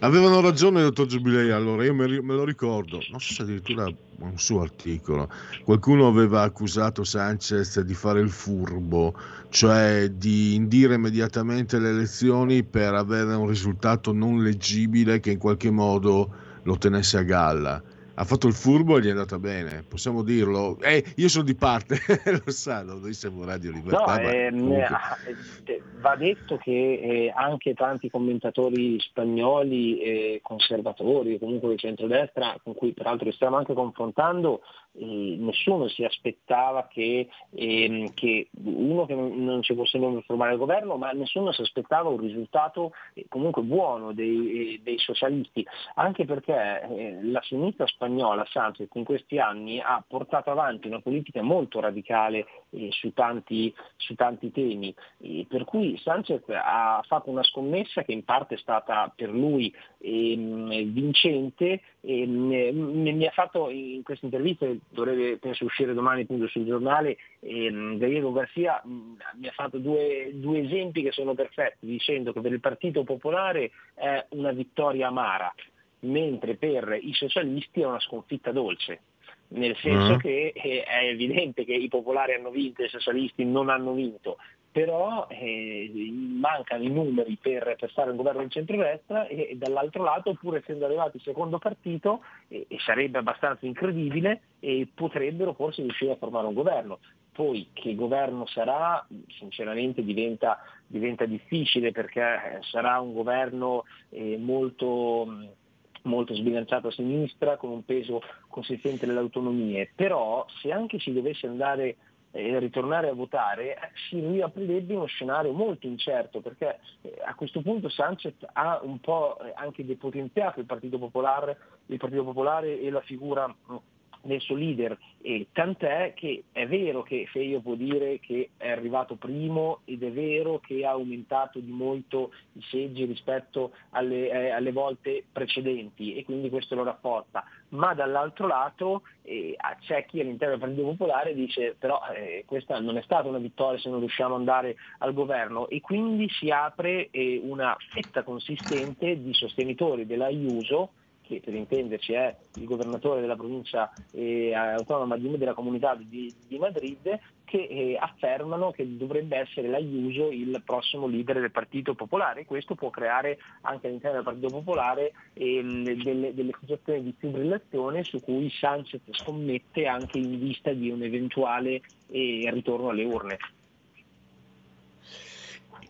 Avevano ragione il dottor Giubilei, allora io me, lo ricordo, non so se addirittura un suo articolo, qualcuno aveva accusato Sanchez di fare il furbo, cioè di indire immediatamente le elezioni per avere un risultato non leggibile che in qualche modo lo tenesse a galla. Ha fatto il furbo e gli è andata bene, possiamo dirlo. Eh, io sono di parte, lo sanno, noi siamo Radio Libertà. No, ehm, eh, va detto che eh, anche tanti commentatori spagnoli, eh, conservatori, comunque di centrodestra, con cui peraltro stiamo anche confrontando, eh, nessuno si aspettava che, ehm, che, uno che non ci fosse nome formare il governo, ma nessuno si aspettava un risultato eh, comunque buono dei, eh, dei socialisti, anche perché eh, la sinistra spagnola, Sanchez, in questi anni ha portato avanti una politica molto radicale eh, su, tanti, su, tanti, temi, per cui Sanchez ha fatto una scommessa che in parte è stata per lui ehm, vincente, ehm, mi ha fatto in questa intervista dovrebbe penso uscire domani appunto sul giornale, ehm, Gallego Garcia mm, mi ha fatto due, due esempi che sono perfetti, dicendo che per il Partito Popolare è una vittoria amara, mentre per i socialisti è una sconfitta dolce nel senso mm. che eh, è evidente che i popolari hanno vinto e i socialisti non hanno vinto, però eh, mancano i numeri per, per, fare un governo di centrodestra e, e, dall'altro lato, pur essendo arrivati secondo partito, eh, e sarebbe abbastanza incredibile, eh, potrebbero forse riuscire a formare un governo. Poi che governo sarà, sinceramente diventa, diventa difficile perché eh, sarà un governo eh, molto molto sbilanciato a sinistra, con un peso consistente nelle autonomie, però se anche si dovesse andare e ritornare a votare, si riaprirebbe uno scenario molto incerto perché eh, a questo punto Sanchez ha un po' anche depotenziato il Partito Popolare, il Partito Popolare e la figura mm, del suo leader, e tant'è che è vero che Feio può dire che è arrivato primo ed è vero che ha aumentato di molto i seggi rispetto alle, eh, alle volte precedenti e quindi questo lo rafforza, ma dall'altro lato eh, c'è chi all'interno del Partito Popolare dice però eh, questa non è stata una vittoria se non riusciamo ad andare al governo. E quindi si apre eh, una fetta consistente di sostenitori della Iuso che per intenderci è il governatore della provincia eh, autonoma di, della comunità di, di Madrid, che eh, affermano che dovrebbe essere l'Aiuso il prossimo leader del Partito Popolare. Questo può creare anche all'interno del Partito Popolare eh, delle, delle situazioni di fibrillazione su cui Sanchez scommette anche in vista di un eventuale eh, ritorno alle urne.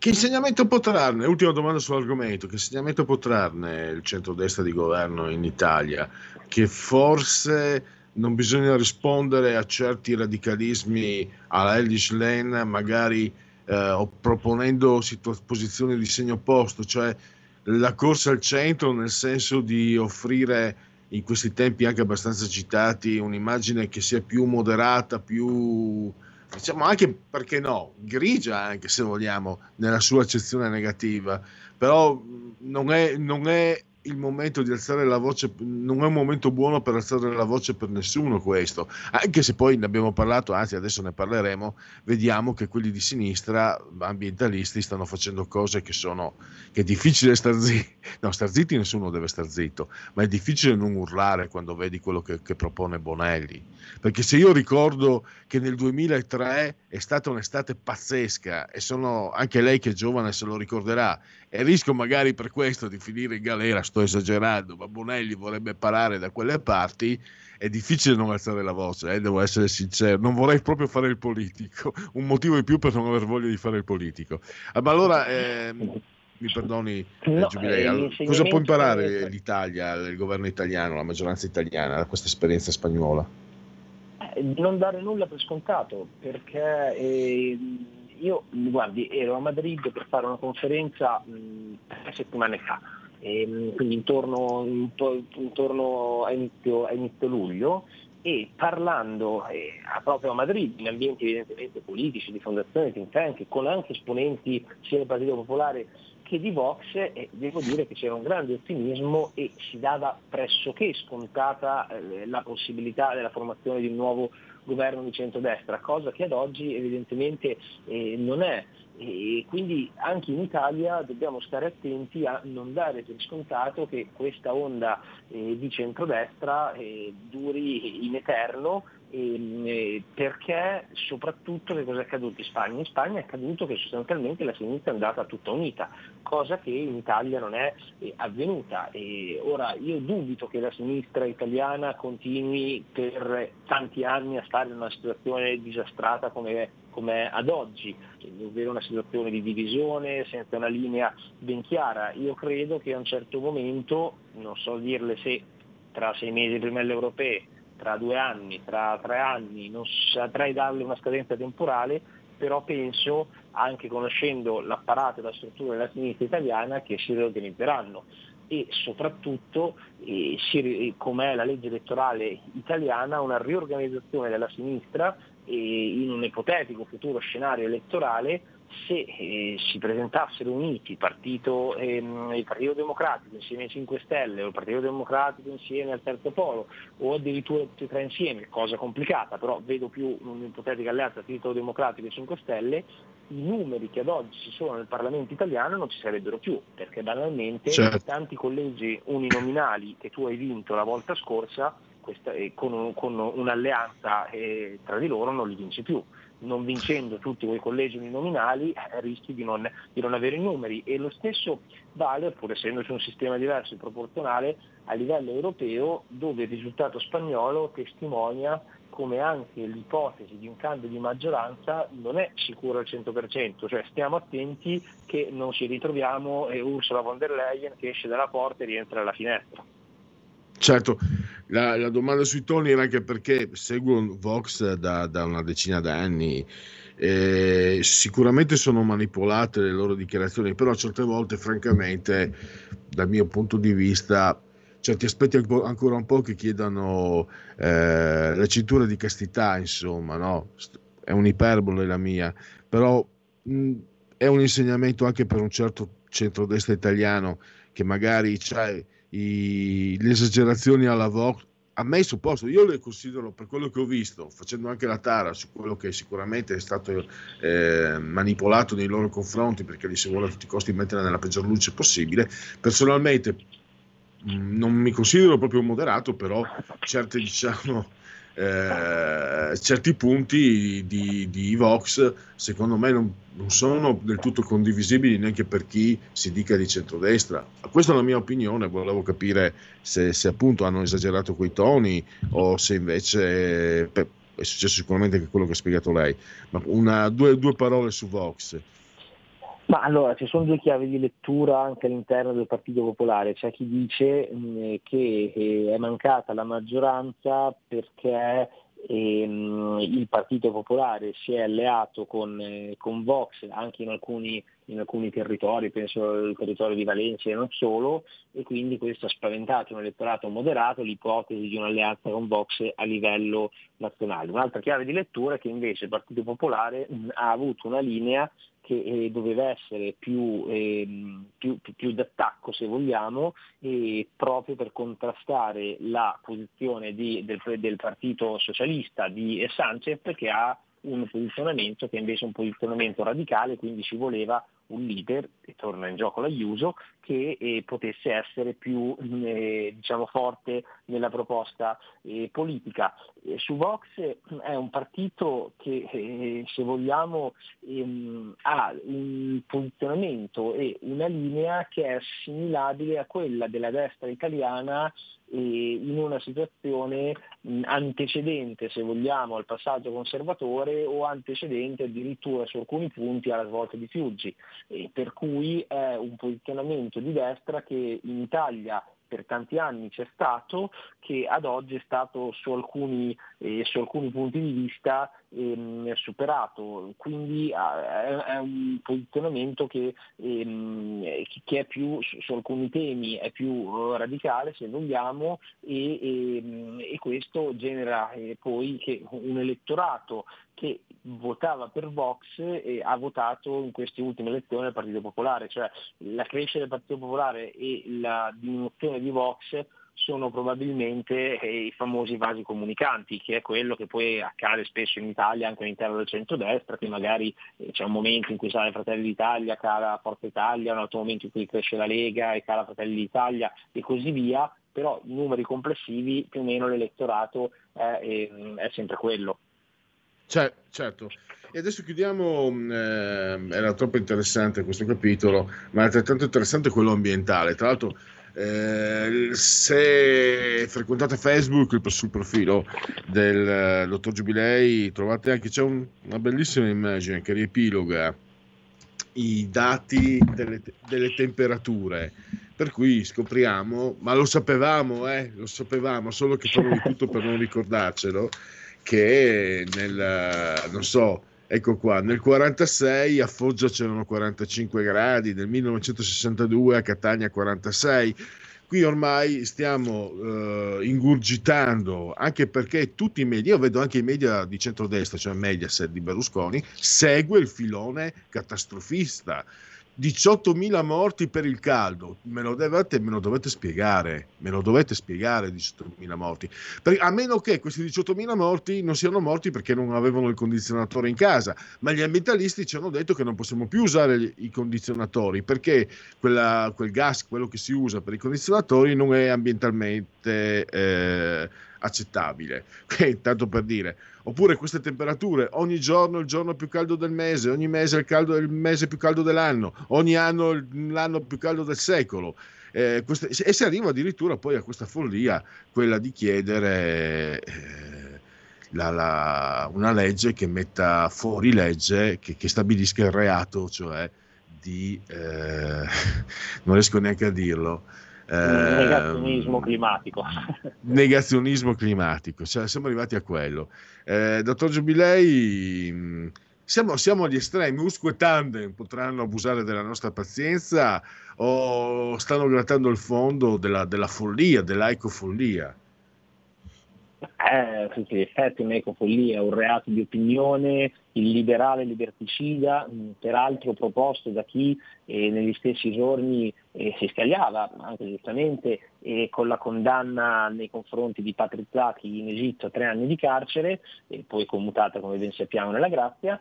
Che insegnamento può trarne? Ultima domanda sull'argomento. Che insegnamento può trarne il centrodestra di governo in Italia? Che forse non bisogna rispondere a certi radicalismi alla Eldish Lane, magari eh, proponendo situ- posizioni di segno opposto, cioè la corsa al centro nel senso di offrire in questi tempi anche abbastanza citati un'immagine che sia più moderata, più diciamo anche perché no, grigia anche se vogliamo, nella sua accezione negativa, però non è, non è il momento di alzare la voce non è un momento buono per alzare la voce per nessuno questo, anche se poi ne abbiamo parlato, anzi adesso ne parleremo, vediamo che quelli di sinistra, ambientalisti, stanno facendo cose che sono, che è difficile star zitti, no star zitti nessuno deve star zitto, ma è difficile non urlare quando vedi quello che, che propone Bonelli, perché se io ricordo che nel 2003 è stata un'estate pazzesca e sono anche lei che è giovane se lo ricorderà, e rischio magari per questo di finire in galera, sto esagerando, ma Bonelli vorrebbe parare da quelle parti, è difficile non alzare la voce, eh, devo essere sincero, non vorrei proprio fare il politico, un motivo in più per non aver voglia di fare il politico. Ah, ma allora... Eh, mi perdoni eh, no, allora, cosa può imparare l'Italia, il governo italiano, la maggioranza italiana da questa esperienza spagnola? Eh, non dare nulla per scontato, perché eh, io, guardi, ero a Madrid per fare una conferenza mh, tre settimane fa, e, quindi intorno, intorno a, inizio, a, inizio, luglio, e parlando eh, proprio a Madrid, in ambienti evidentemente politici, di fondazione, think tank, con anche esponenti sia del Partito Popolare che di Vox, eh, devo dire che c'era un grande ottimismo e si dava pressoché scontata eh, la possibilità della formazione di un nuovo governo di centrodestra, cosa che ad oggi evidentemente eh, non è. E quindi anche in Italia dobbiamo stare attenti a non dare per scontato che questa onda eh, di centrodestra eh, duri in eterno eh, perché soprattutto che cosa è accaduto in Spagna? In Spagna è accaduto che sostanzialmente la sinistra è andata tutta unita, cosa che in Italia non è eh, avvenuta. E ora io dubito che la sinistra italiana continui per tanti anni a stare in una situazione disastrata come come ad oggi, ovvero una situazione di divisione senza una linea ben chiara. Io credo che a un certo momento, non so dirle se tra sei mesi prima delle europee tra due anni, tra tre anni, non saprei darle una scadenza temporale, però penso, anche conoscendo l'apparato e la struttura della sinistra italiana, che si riorganizzeranno e soprattutto, eh, come è la legge elettorale italiana, una riorganizzazione della sinistra in un ipotetico futuro scenario elettorale se eh, si presentassero uniti il partito, ehm, il partito, Democratico insieme ai 5 Stelle o il Partito Democratico insieme al Terzo Polo o addirittura tutti e tre insieme, cosa complicata, però vedo più un'ipotetica alleanza Partito Democratico e 5 Stelle, i numeri che ad oggi ci sono nel Parlamento italiano non ci sarebbero più, perché banalmente certo. tanti collegi uninominali che tu hai vinto la volta scorsa questa, con, con, un'alleanza eh, tra di loro non li vinci più. Non vincendo tutti quei collegi uninominali eh, rischi di non, di non, avere i numeri. E lo stesso vale, pur essendoci un sistema diverso e proporzionale, a livello europeo dove il risultato spagnolo testimonia come anche l'ipotesi di un cambio di maggioranza non è sicura al 100%, cioè stiamo attenti che non ci ritroviamo e Ursula von der Leyen che esce dalla porta e rientra dalla finestra. Certo, la, la, domanda sui toni era anche perché seguo Vox da, da una decina d'anni. Eh, sicuramente sono manipolate le loro dichiarazioni, però certe volte, francamente, dal mio punto di vista, cioè, ti aspetti ancora un po' che chiedano eh, la cintura di castità, insomma, no? È un'iperbole la mia, però mh, è un insegnamento anche per un certo centrodestra italiano che magari c'è i, le esagerazioni alla Vox a me supposto, io le considero per quello che ho visto, facendo anche la tara su quello che sicuramente è stato eh, manipolato nei loro confronti, perché li si vuole a tutti i costi mettere nella peggior luce possibile, personalmente mh, mm, non mi considero proprio moderato, però certe diciamo eh, certi punti di, di Vox secondo me non, non, sono del tutto condivisibili neanche per chi si dica di centrodestra. Questa è la mia opinione, volevo capire se, se appunto hanno esagerato quei toni o se invece è successo sicuramente anche quello che ha spiegato lei. Ma una, due, due parole su Vox. Ma allora ci sono due chiavi di lettura anche all'interno del Partito Popolare, c'è chi dice mh, mm, che eh, è mancata la maggioranza perché ehm, il Partito Popolare si è alleato con, eh, con Vox anche in alcuni, in alcuni, territori, penso al territorio di Valencia e non solo, e quindi questo ha spaventato un elettorato moderato, l'ipotesi di un'alleanza con Vox a livello nazionale. Un'altra chiave di lettura è che invece il Partito Popolare mh, mm, ha avuto una linea che eh, doveva essere più, eh, più, più, più, d'attacco se vogliamo eh, proprio per contrastare la posizione di, del, del, partito socialista di Sanchez che ha un posizionamento che invece è un posizionamento radicale, quindi ci voleva un leader, e torna in gioco l'aiuso, che eh, potesse essere più eh, diciamo, forte nella proposta eh, politica. su Vox è un partito che, eh, se vogliamo, ehm, ha un posizionamento e una linea che è assimilabile a quella della destra italiana in una situazione antecedente, se vogliamo, al passaggio conservatore o antecedente addirittura su alcuni punti alla svolta di Fiuggi, per cui è un posizionamento di destra che in Italia per tanti anni c'è stato, che ad oggi è stato su alcuni, eh, su alcuni punti di vista ehm, superato. Quindi eh, è un posizionamento che, ehm, che, è più su, alcuni temi è più radicale se vogliamo e, e, ehm, e questo genera eh, poi un elettorato che votava per Vox e ha votato in queste ultime elezioni il Partito Popolare, cioè la crescita del Partito Popolare e la diminuzione di Vox sono probabilmente eh, i famosi vasi comunicanti, che è quello che poi accade spesso in Italia anche all'interno del centrodestra, che magari eh, c'è un momento in cui sale Fratelli d'Italia, cala Forza Italia, un altro momento in cui cresce la Lega e cala Fratelli d'Italia e così via, però i numeri complessivi più o meno l'elettorato è, è, è sempre quello. Certo. E adesso chiudiamo, eh, era troppo interessante questo capitolo, ma è altrettanto interessante quello ambientale. Tra l'altro, eh, se frequentate Facebook sul profilo del eh, dottor Giubilei, trovate anche c'è un, una bellissima immagine che riepiloga i dati delle, delle temperature Per cui scopriamo, ma lo sapevamo, eh, lo sapevamo, solo che fanno di tutto per non ricordarcelo, che nel, non so, ecco qua, nel 46 a Foggia c'erano 45 gradi, nel 1962 a Catania 46, qui ormai stiamo uh, ingurgitando, anche perché tutti i media, io vedo anche i media di centrodestra, cioè Mediaset di Berlusconi, segue il filone catastrofista. 18.000 morti per il caldo, me lo, dovete, me lo dovete spiegare, me lo dovete spiegare 18.000 morti, perché, a meno che questi 18.000 morti non siano morti perché non avevano il condizionatore in casa, ma gli ambientalisti ci hanno detto che non possiamo più usare i condizionatori perché quella, quel gas, quello che si usa per i condizionatori non è ambientalmente... Eh, accettabile. Tanto per dire. Oppure queste temperature, ogni giorno il giorno più caldo del mese, ogni mese il, caldo, il mese più caldo dell'anno, ogni anno l'anno più caldo del secolo. Eh, queste, e si arriva addirittura poi a questa follia, quella di chiedere eh, la, la, una legge che metta fuori legge, che, che stabilisca il reato, cioè di... Eh, non riesco neanche a dirlo negazionismo ehm, climatico. negazionismo climatico, cioè, siamo arrivati a quello. Eh, dottor Giubilei, mm, siamo, siamo, agli estremi, Usco e Tandem potranno abusare della nostra pazienza o stanno grattando il fondo della, della follia, dell'ecofollia? Eh, tutti gli effetti un'ecofollia, un reato di opinione, il liberale liberticida, peraltro proposto da chi eh, negli stessi giorni eh, si scagliava, anche giustamente, eh, con la condanna nei confronti di Patrick Zaki in Egitto a tre anni di carcere, poi commutata come ben sappiamo nella grazia,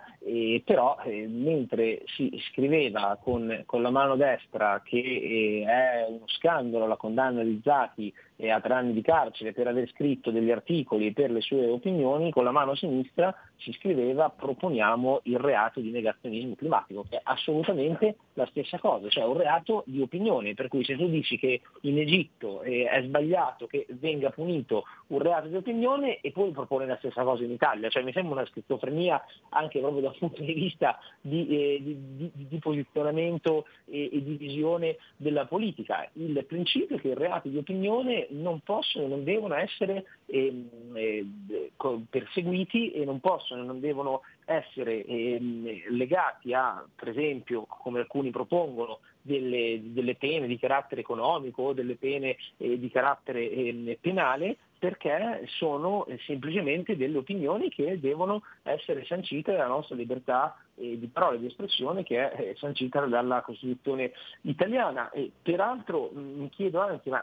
però eh, mentre si scriveva con, con, la mano destra che eh, è uno scandalo la condanna di Zaki a tre anni di carcere per aver scritto degli articoli per le sue opinioni, con la mano sinistra si scriveva proponiamo il reato di negazionismo climatico, che è assolutamente la stessa cosa, cioè un reato di opinione, per cui se tu dici che in Egitto eh, è sbagliato che venga punito un reato di opinione e poi propone la stessa cosa in Italia, cioè mi sembra una schizofrenia anche proprio dal punto di vista di, eh, di, di, di posizionamento e, e, di visione della politica. Il principio è che i reati di opinione non possono, non devono essere eh, eh, perseguiti e non possono, non devono essere ehm, legati a, per esempio, come alcuni propongono, delle, delle, pene di carattere economico o delle pene eh, di carattere eh, penale perché sono eh, semplicemente delle opinioni che devono essere sancite dalla nostra libertà eh, di parola e di espressione che è eh, sancita dalla Costituzione italiana. E peraltro mm, mi chiedo anche ma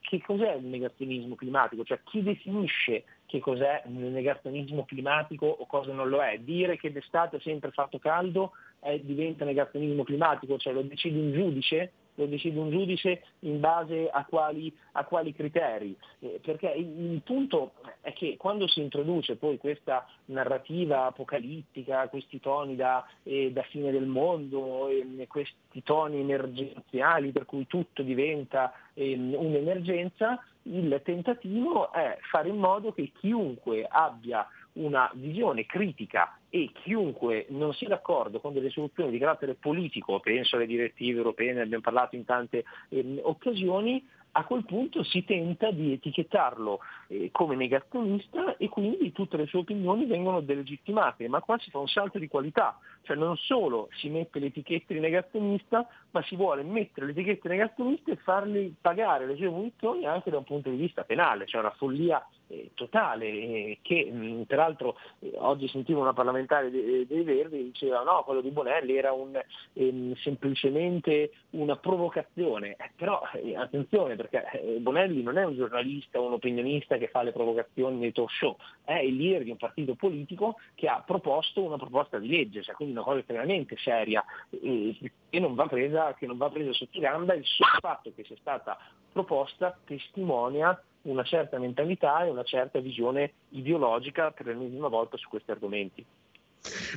che cos'è il negazionismo climatico? Cioè chi definisce che cos'è il negazionismo climatico o cosa non lo è? Dire che d'estate è sempre fatto caldo è, diventa negazionismo climatico, cioè lo decide un giudice lo decide un giudice in base a quali, a quali criteri, eh, perché il, il, punto è che quando si introduce poi questa narrativa apocalittica, questi toni da, eh, da fine del mondo, eh, questi toni emergenziali per cui tutto diventa ehm, un'emergenza, il tentativo è fare in modo che chiunque abbia una visione critica e chiunque non sia d'accordo con delle soluzioni di carattere politico, penso alle direttive europee, ne abbiamo parlato in tante eh, occasioni, a quel punto si tenta di etichettarlo eh, come negazionista e quindi tutte le sue opinioni vengono delegittimate, ma qua si fa un salto di qualità, cioè non solo si mette l'etichetta di negazionista, ma si vuole mettere l'etichetta di negazionista e fargli pagare le sue posizioni anche da un punto di vista penale, cioè una follia eh, totale eh, che mh, peraltro eh, oggi sentivo una parlamentare dei, dei Verdi diceva no, quello di Bonelli era un, ehm, semplicemente una provocazione, eh, però eh, attenzione perché eh, Bonelli non è un giornalista o un opinionista che fa le provocazioni nei talk show, è il leader di un partito politico che ha proposto una proposta di legge, cioè quindi una cosa estremamente seria e non va presa, che non va presa sotto gamba il solo fatto che sia stata proposta testimonia una certa mentalità e una certa visione ideologica per l'ennesima volta su questi argomenti.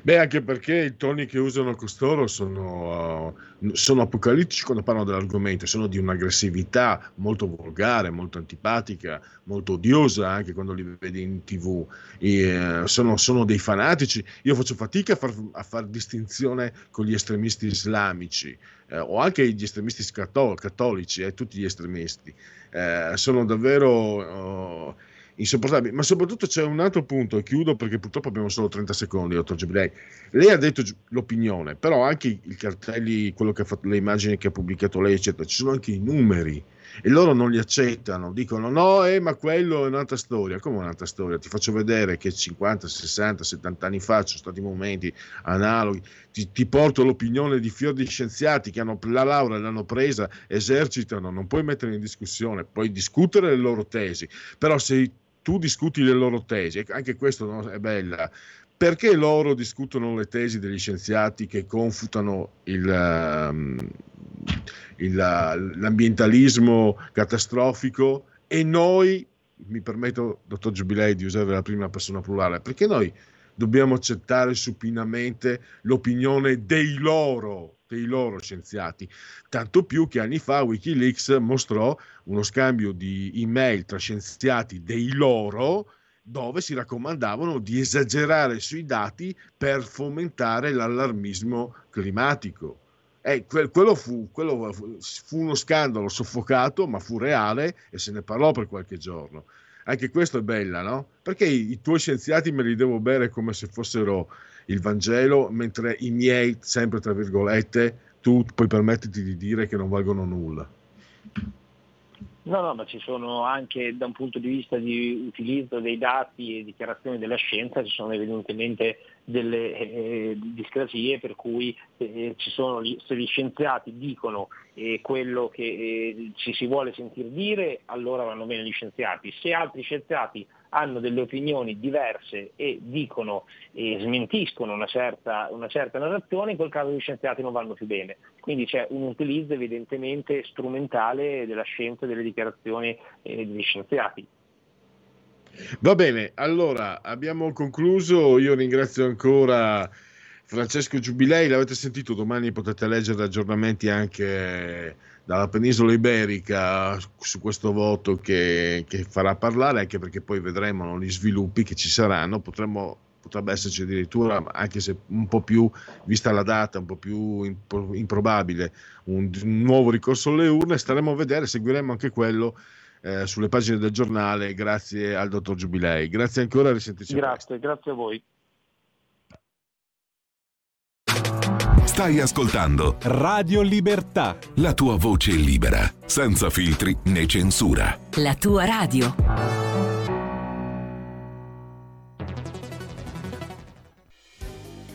Beh, anche perché i toni che usano costoro sono, uh, sono apocalittici quando parlano dell'argomento, sono di un'aggressività molto volgare, molto antipatica, molto odiosa anche quando li vedi in tv. E, uh, sono, sono, dei fanatici. Io faccio fatica a fare far distinzione con gli estremisti islamici eh, o anche gli estremisti cattolici, eh, tutti gli estremisti. Eh, sono davvero... Uh, insopportabili. Ma soprattutto c'è un altro punto, e chiudo perché purtroppo abbiamo solo 30 secondi, dottor Gibilei. Lei ha detto l'opinione, però anche i cartelli, quello che ha fatto, le immagini che ha pubblicato lei, eccetera, ci sono anche i numeri e loro non li accettano, dicono no, eh, ma quello è un'altra storia. Come un'altra storia? Ti faccio vedere che 50, 60, 70 anni fa ci sono stati momenti analoghi. Ti, ti porto l'opinione di fior di scienziati che hanno la laurea, l'hanno presa, esercitano, non puoi mettere in discussione, puoi discutere le loro tesi, però se tu discuti le loro tesi, anche questo no, è bella, perché loro discutono le tesi degli scienziati che confutano il, um, il, l'ambientalismo catastrofico e noi, mi permetto, dottor Giubilei, di usare la prima persona plurale, perché noi dobbiamo accettare supinamente l'opinione dei loro dei loro scienziati. Tanto più che anni fa Wikileaks mostrò uno scambio di email tra scienziati dei loro dove si raccomandavano di esagerare sui dati per fomentare l'allarmismo climatico. Eh, quello, fu, quello fu uno scandalo soffocato, ma fu reale e se ne parlò per qualche giorno. Anche questo è bella, no? Perché i, i tuoi scienziati me li devo bere come se fossero il Vangelo, mentre i miei, sempre tra virgolette, tu puoi permetterti di dire che non valgono nulla. No, no, ma ci sono anche da un punto di vista di utilizzo dei dati e dichiarazioni della scienza, ci sono evidentemente delle eh, discrasie per cui eh, sono, se gli scienziati dicono eh, quello che eh, ci si vuole sentir dire, allora vanno bene gli scienziati. Se altri scienziati hanno delle opinioni diverse e dicono e smentiscono una certa, una certa narrazione, in quel caso gli scienziati non vanno più bene. Quindi c'è un utilizzo evidentemente strumentale della scienza e delle dichiarazioni eh, degli scienziati. Va bene, allora abbiamo concluso. Io ringrazio ancora Francesco Giubilei. L'avete sentito, domani potete leggere aggiornamenti anche dalla penisola iberica su questo voto che, che farà parlare, anche perché poi vedremo gli sviluppi che ci saranno. Potremmo, potrebbe esserci addirittura, anche se un po' più, vista la data, un po' più improbabile, un nuovo ricorso alle urne. Staremo a vedere, seguiremo anche quello. Eh, sulle pagine del giornale, grazie al dottor Giubilei. Grazie ancora, risentirci. Grazie, grazie a voi. Stai ascoltando Radio Libertà. La tua voce libera, senza filtri né censura. La tua radio.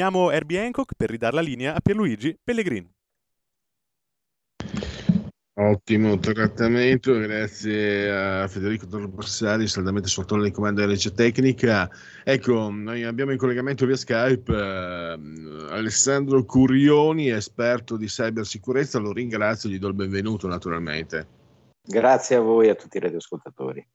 Sfumiamo Herbie Hancock per ridare la linea a Pierluigi Pellegrin. Ottimo trattamento, grazie a Federico Torborsari, saldamente sotto di comando di regia tecnica. Ecco, noi abbiamo in collegamento via Skype eh, Alessandro Curioni, esperto di cybersicurezza, lo ringrazio gli do il benvenuto naturalmente. Grazie a voi e a tutti i radioascoltatori.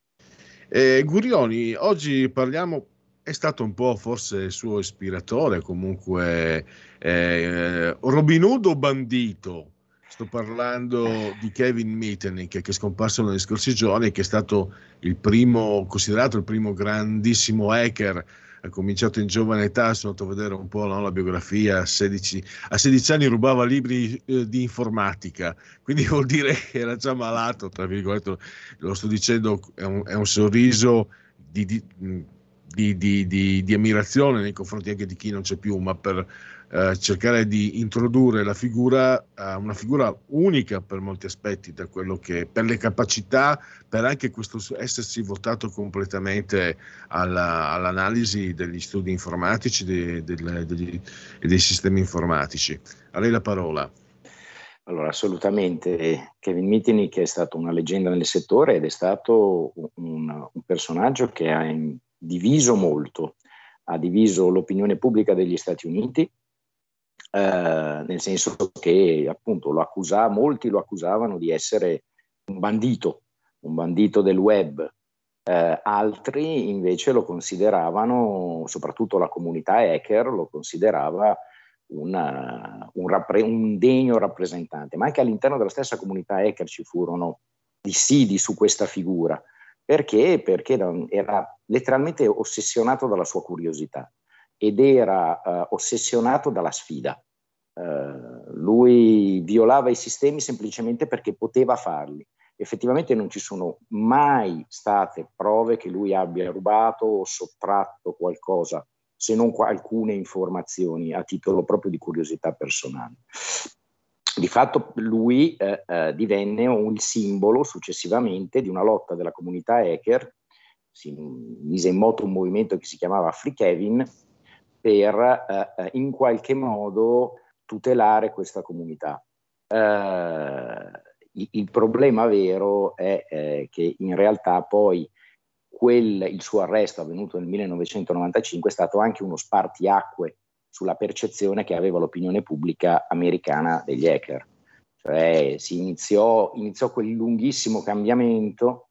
Eh, Gurioni, oggi parliamo, è stato un po' forse il suo ispiratore, comunque eh, Robin Hood o bandito? Sto parlando di Kevin Mitnick che è scomparso negli scorsi giorni, che è stato il primo, considerato il primo grandissimo hacker. Ha cominciato in giovane età, sono andato a vedere un po' no, la biografia. A 16, a 16 anni rubava libri eh, di informatica, quindi vuol dire che era già malato. Tra virgolette, lo sto dicendo, è un, è un sorriso di, di, di, di, ammirazione nei confronti anche di chi non c'è più, ma per eh, cercare di introdurre la figura, eh, una figura unica per molti aspetti, da quello che, per le capacità, per anche questo essersi votato completamente alla, all'analisi degli studi informatici e dei, dei sistemi informatici. A lei la parola. Allora, assolutamente. Kevin Mitnick è stato una leggenda nel settore ed è stato un, un personaggio che ha diviso molto. Ha diviso l'opinione pubblica degli Stati Uniti, eh, nel senso che appunto lo accusava, molti lo accusavano di essere un bandito, un bandito del web, eh, altri invece lo consideravano, soprattutto la comunità hacker, lo considerava una, un, rappre- un, degno rappresentante, ma anche all'interno della stessa comunità hacker ci furono dissidi su questa figura. Perché? Perché era letteralmente ossessionato dalla sua curiosità ed era uh, ossessionato dalla sfida. Uh, lui violava i sistemi semplicemente perché poteva farli. Effettivamente non ci sono mai state prove che lui abbia rubato o sottratto qualcosa, se non alcune informazioni a titolo proprio di curiosità personale. Di fatto lui eh, eh, divenne il simbolo successivamente di una lotta della comunità hacker, si mise in moto un movimento che si chiamava Free Kevin, per eh, eh, in qualche modo tutelare questa comunità. Eh, il, problema vero è eh, che in realtà poi quel, il suo arresto avvenuto nel 1995 è stato anche uno spartiacque sulla percezione che aveva l'opinione pubblica americana degli hacker. Cioè si iniziò, iniziò quel lunghissimo cambiamento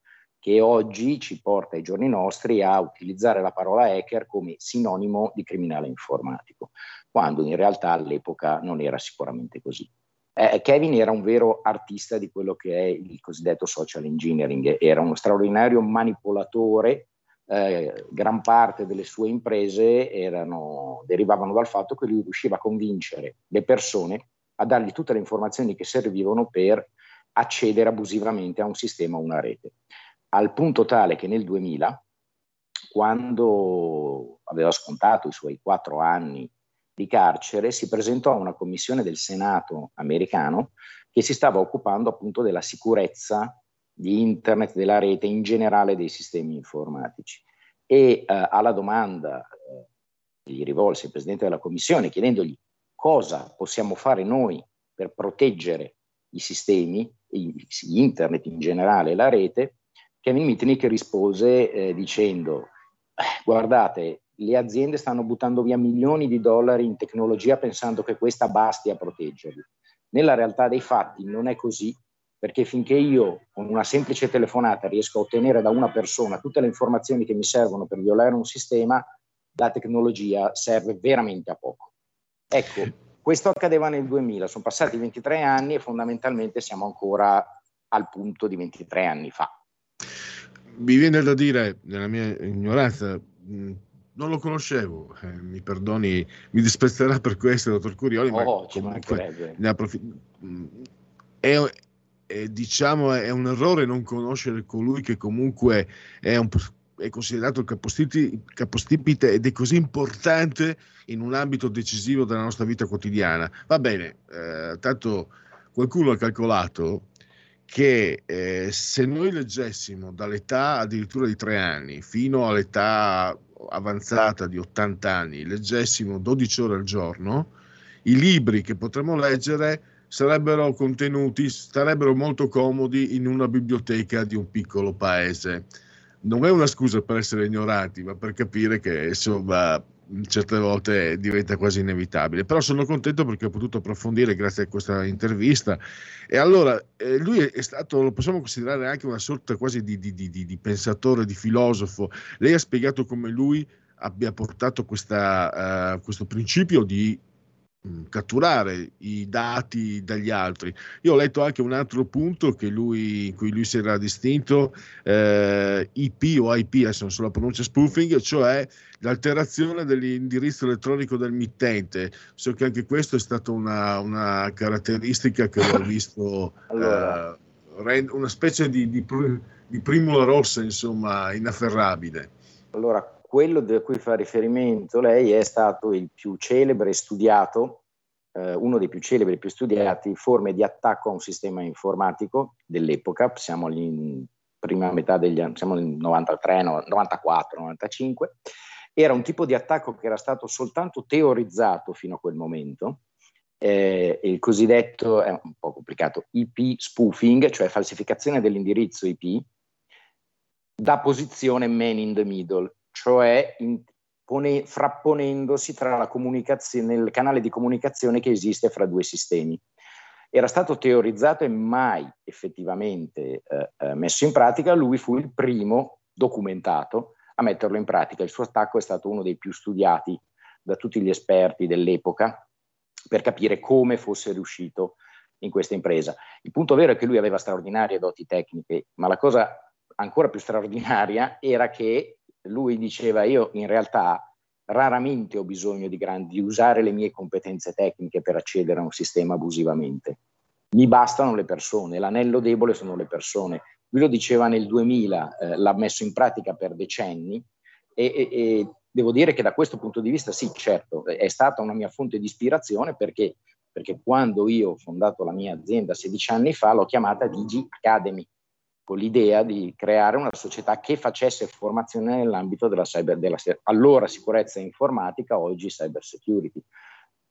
che oggi ci porta ai giorni nostri a utilizzare la parola hacker come sinonimo di criminale informatico, quando in realtà all'epoca non era sicuramente così. Eh, Kevin era un vero artista di quello che è il cosiddetto social engineering, era uno straordinario manipolatore, eh, gran parte delle sue imprese erano, derivavano dal fatto che lui riusciva a convincere le persone a dargli tutte le informazioni che servivano per accedere abusivamente a un sistema o una rete al punto tale che nel 2000, quando aveva scontato i suoi quattro anni di carcere, si presentò a una commissione del Senato americano che si stava occupando appunto della sicurezza di internet, della rete, in generale dei sistemi informatici. E eh, alla domanda eh, gli rivolse il presidente della commissione chiedendogli cosa possiamo fare noi per proteggere i sistemi, internet in generale, la rete, Kevin Mitnick rispose eh, dicendo, eh, guardate, le aziende stanno buttando via milioni di dollari in tecnologia pensando che questa basti a proteggerli. Nella realtà dei fatti non è così, perché finché io con una semplice telefonata riesco a ottenere da una persona tutte le informazioni che mi servono per violare un sistema, la tecnologia serve veramente a poco. Ecco, questo accadeva nel 2000, sono passati 23 anni e fondamentalmente siamo ancora al punto di 23 anni fa mi viene da dire, nella mia ignoranza, mm, non lo conoscevo, eh, mi perdoni, mi disprezzerà per questo, dottor Curioli, oh, ma comunque ne approfitt- mm, è, è, diciamo, è un errore non conoscere colui che comunque è, un, è considerato il capostipite ed è così importante in un ambito decisivo della nostra vita quotidiana. Va bene, eh, tanto qualcuno ha calcolato che eh, se noi leggessimo dall'età addirittura di tre anni fino all'età avanzata di 80 anni leggessimo 12 ore al giorno, i libri che potremmo leggere sarebbero contenuti, sarebbero molto comodi in una biblioteca di un piccolo paese. Non è una scusa per essere ignoranti, ma per capire che insomma certe volte diventa quasi inevitabile. Però sono contento perché ho potuto approfondire grazie a questa intervista. E allora eh, lui è stato, lo possiamo considerare anche una sorta quasi di, di, di, di pensatore, di filosofo. Lei ha spiegato come lui abbia portato questa, uh, questo principio di catturare i dati dagli altri. Io ho letto anche un altro punto che lui, in cui lui si era distinto, eh, IP o IP, adesso non so la pronuncia spoofing, cioè l'alterazione dell'indirizzo elettronico del mittente. So che anche questo è stata una, una caratteristica che ho visto, allora. eh, una specie di, di, di primula rossa, insomma, inafferrabile. Allora, quello da cui fa riferimento lei è stato il più celebre e studiato, eh, uno dei più celebri e più studiati forme di attacco a un sistema informatico dell'epoca, siamo in prima metà degli anni, siamo nel 93, 94, 95, era un tipo di attacco che era stato soltanto teorizzato fino a quel momento, eh, il cosiddetto, è un po' complicato, IP spoofing, cioè falsificazione dell'indirizzo IP, da posizione man in the middle, cioè in, pone, frapponendosi tra la comunicazione, nel canale di comunicazione che esiste fra due sistemi. Era stato teorizzato e mai effettivamente eh, eh, messo in pratica, lui fu il primo documentato a metterlo in pratica. Il suo attacco è stato uno dei più studiati da tutti gli esperti dell'epoca per capire come fosse riuscito in questa impresa. Il punto vero è che lui aveva straordinarie doti tecniche, ma la cosa ancora più straordinaria era che lui diceva io in realtà raramente ho bisogno di, grandi, di usare le mie competenze tecniche per accedere a un sistema abusivamente. Mi bastano le persone, l'anello debole sono le persone. Lui lo diceva nel 2000, eh, l'ha messo in pratica per decenni e, e, e, devo dire che da questo punto di vista sì, certo, è stata una mia fonte di ispirazione perché, perché quando io ho fondato la mia azienda 16 anni fa l'ho chiamata Digi Academy con l'idea di creare una società che facesse formazione nell'ambito della, cyber, della allora sicurezza informatica, oggi cyber security,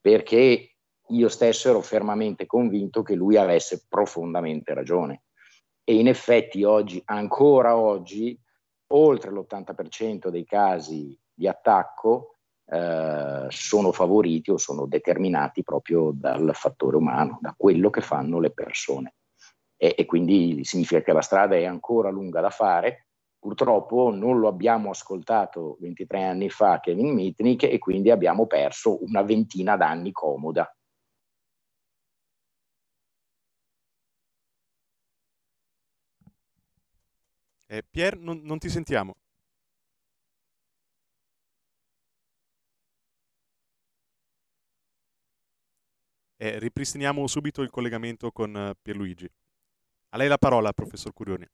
perché io stesso ero fermamente convinto che lui avesse profondamente ragione. E in effetti oggi, ancora oggi, oltre l'80% dei casi di attacco eh, sono favoriti o sono determinati proprio dal fattore umano, da quello che fanno le persone e, e quindi significa che la strada è ancora lunga da fare. Purtroppo non lo abbiamo ascoltato 23 anni fa Kevin Mitnick e quindi abbiamo perso una ventina d'anni comoda. Eh, Pier, non, non ti sentiamo. Eh, ripristiniamo subito il collegamento con uh, Pierluigi. A lei la parola, professor Curioni.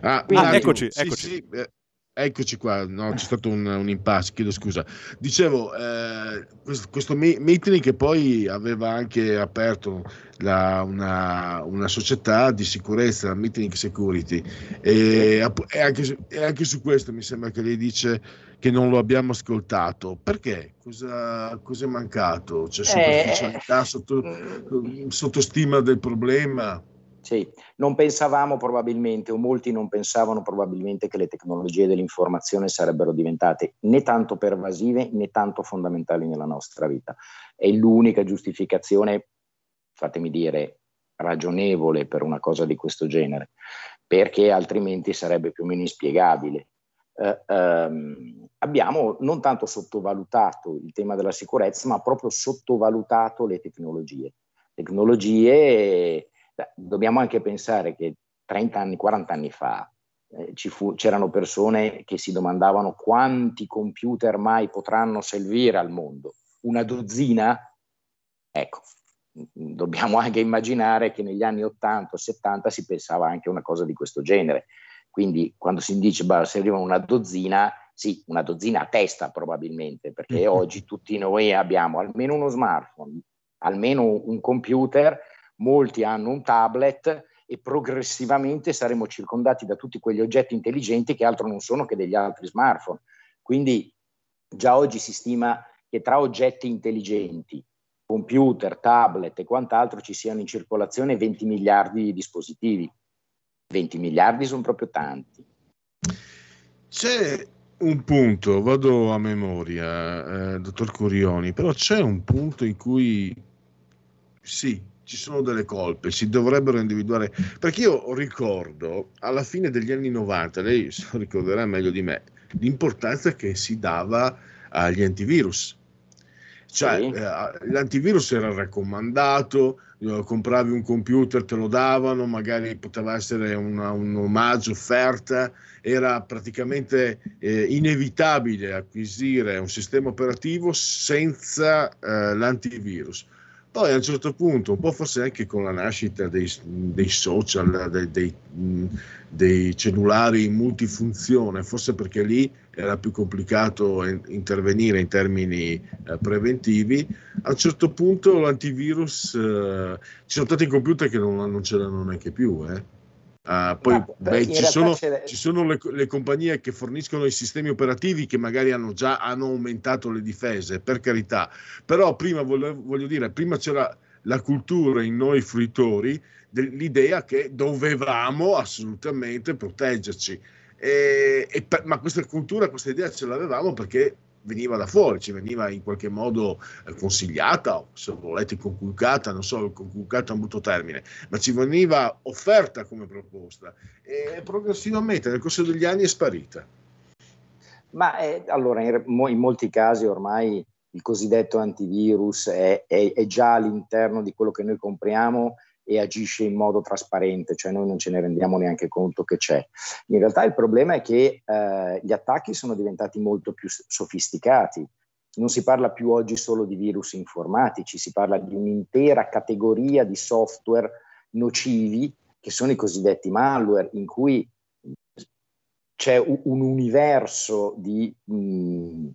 Ah, ah eccoci, sì, eccoci. Sì, eh, eccoci qua, no, c'è stato un, un impasse, chiedo scusa. Dicevo, eh, questo, questo meeting che poi aveva anche aperto la, una, una, società di sicurezza, la Meeting Security, e, e, anche, e, anche, su questo mi sembra che lei dice che non lo abbiamo ascoltato. Perché? Cosa, cosa è mancato? C'è superficialità, eh, sotto, sottostima del problema? Sì, non pensavamo probabilmente, o molti non pensavano probabilmente che le tecnologie dell'informazione sarebbero diventate né tanto pervasive né tanto fondamentali nella nostra vita. È l'unica giustificazione, fatemi dire, ragionevole per una cosa di questo genere, perché altrimenti sarebbe più o meno inspiegabile. Eh, ehm, abbiamo non tanto sottovalutato il tema della sicurezza, ma proprio sottovalutato le tecnologie. Tecnologie dobbiamo anche pensare che 30 anni, 40 anni fa eh, fu, c'erano persone che si domandavano quanti computer mai potranno servire al mondo. Una dozzina? Ecco, dobbiamo anche immaginare che negli anni 80 o 70 si pensava anche a una cosa di questo genere. Quindi quando si dice bah, serviva una dozzina, sì, una dozzina a testa probabilmente, perché oggi tutti noi abbiamo almeno uno smartphone, almeno un computer molti hanno un tablet e progressivamente saremo circondati da tutti quegli oggetti intelligenti che altro non sono che degli altri smartphone. Quindi già oggi si stima che tra oggetti intelligenti, computer, tablet e quant'altro ci siano in circolazione 20 miliardi di dispositivi. 20 miliardi sono proprio tanti. C'è un punto, vado a memoria, eh, dottor Curioni, però c'è un punto in cui sì, ci sono delle colpe, si dovrebbero individuare, perché io ricordo alla fine degli anni 90, lei ricorderà meglio di me, l'importanza che si dava agli antivirus. Cioè, sì. eh, l'antivirus era raccomandato, eh, compravi un computer, te lo davano, magari poteva essere una, un omaggio, offerta, era praticamente eh, inevitabile acquisire un sistema operativo senza eh, l'antivirus. Poi a un certo punto, un po' forse anche con la nascita dei, dei social, dei, dei, dei, cellulari multifunzione, forse perché lì era più complicato intervenire in termini eh, preventivi, a un certo punto l'antivirus, eh, ci sono tanti computer che non, non l'hanno neanche più. Eh. Uh, poi no, beh, ci, sono, ci, sono, le, le, compagnie che forniscono i sistemi operativi che magari hanno già hanno aumentato le difese, per carità, però prima voglio, voglio dire, prima c'era la cultura in noi fruitori dell'idea che dovevamo assolutamente proteggerci. E, e per, ma questa cultura, questa idea ce l'avevamo perché veniva da fuori, ci veniva in qualche modo eh, consigliata, o se volete conculcata, non so, conculcata è un brutto termine, ma ci veniva offerta come proposta e progressivamente nel corso degli anni è sparita. Ma è, allora, in, in, molti casi ormai il cosiddetto antivirus è, è, è già all'interno di quello che noi compriamo e agisce in modo trasparente, cioè noi non ce ne rendiamo neanche conto che c'è. In realtà il problema è che eh, gli attacchi sono diventati molto più sofisticati. Non si parla più oggi solo di virus informatici, si parla di un'intera categoria di software nocivi che sono i cosiddetti malware, in cui c'è un universo di, mm,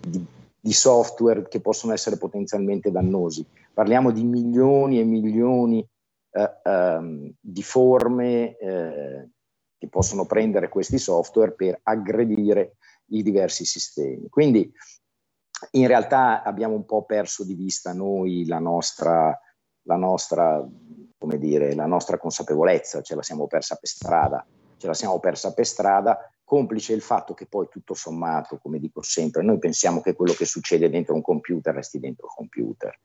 di, di software che possono essere potenzialmente dannosi. Parliamo di milioni e milioni eh, ehm, di forme eh, che possono prendere questi software per aggredire i diversi sistemi. Quindi in realtà abbiamo un po' perso di vista noi la nostra, la nostra, come dire, la nostra consapevolezza, ce la siamo persa per strada, ce la siamo persa per strada, complice il fatto che poi tutto sommato, come dico sempre, noi pensiamo che quello che succede dentro un computer resti dentro il computer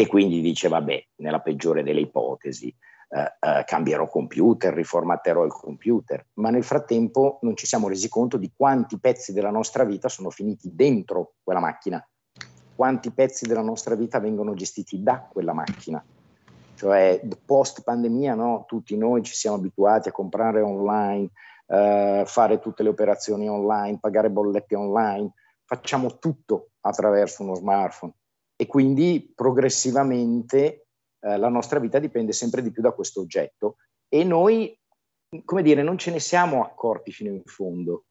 e quindi dice vabbè, nella peggiore delle ipotesi, eh, eh, cambierò computer, riformatterò il computer, ma nel frattempo non ci siamo resi conto di quanti pezzi della nostra vita sono finiti dentro quella macchina, quanti pezzi della nostra vita vengono gestiti da quella macchina. Cioè, post pandemia, no? tutti noi ci siamo abituati a comprare online, eh, fare tutte le operazioni online, pagare bollette online, facciamo tutto attraverso uno smartphone e quindi progressivamente eh, la nostra vita dipende sempre di più da questo oggetto e noi, come dire, non ce ne siamo accorti fino in fondo.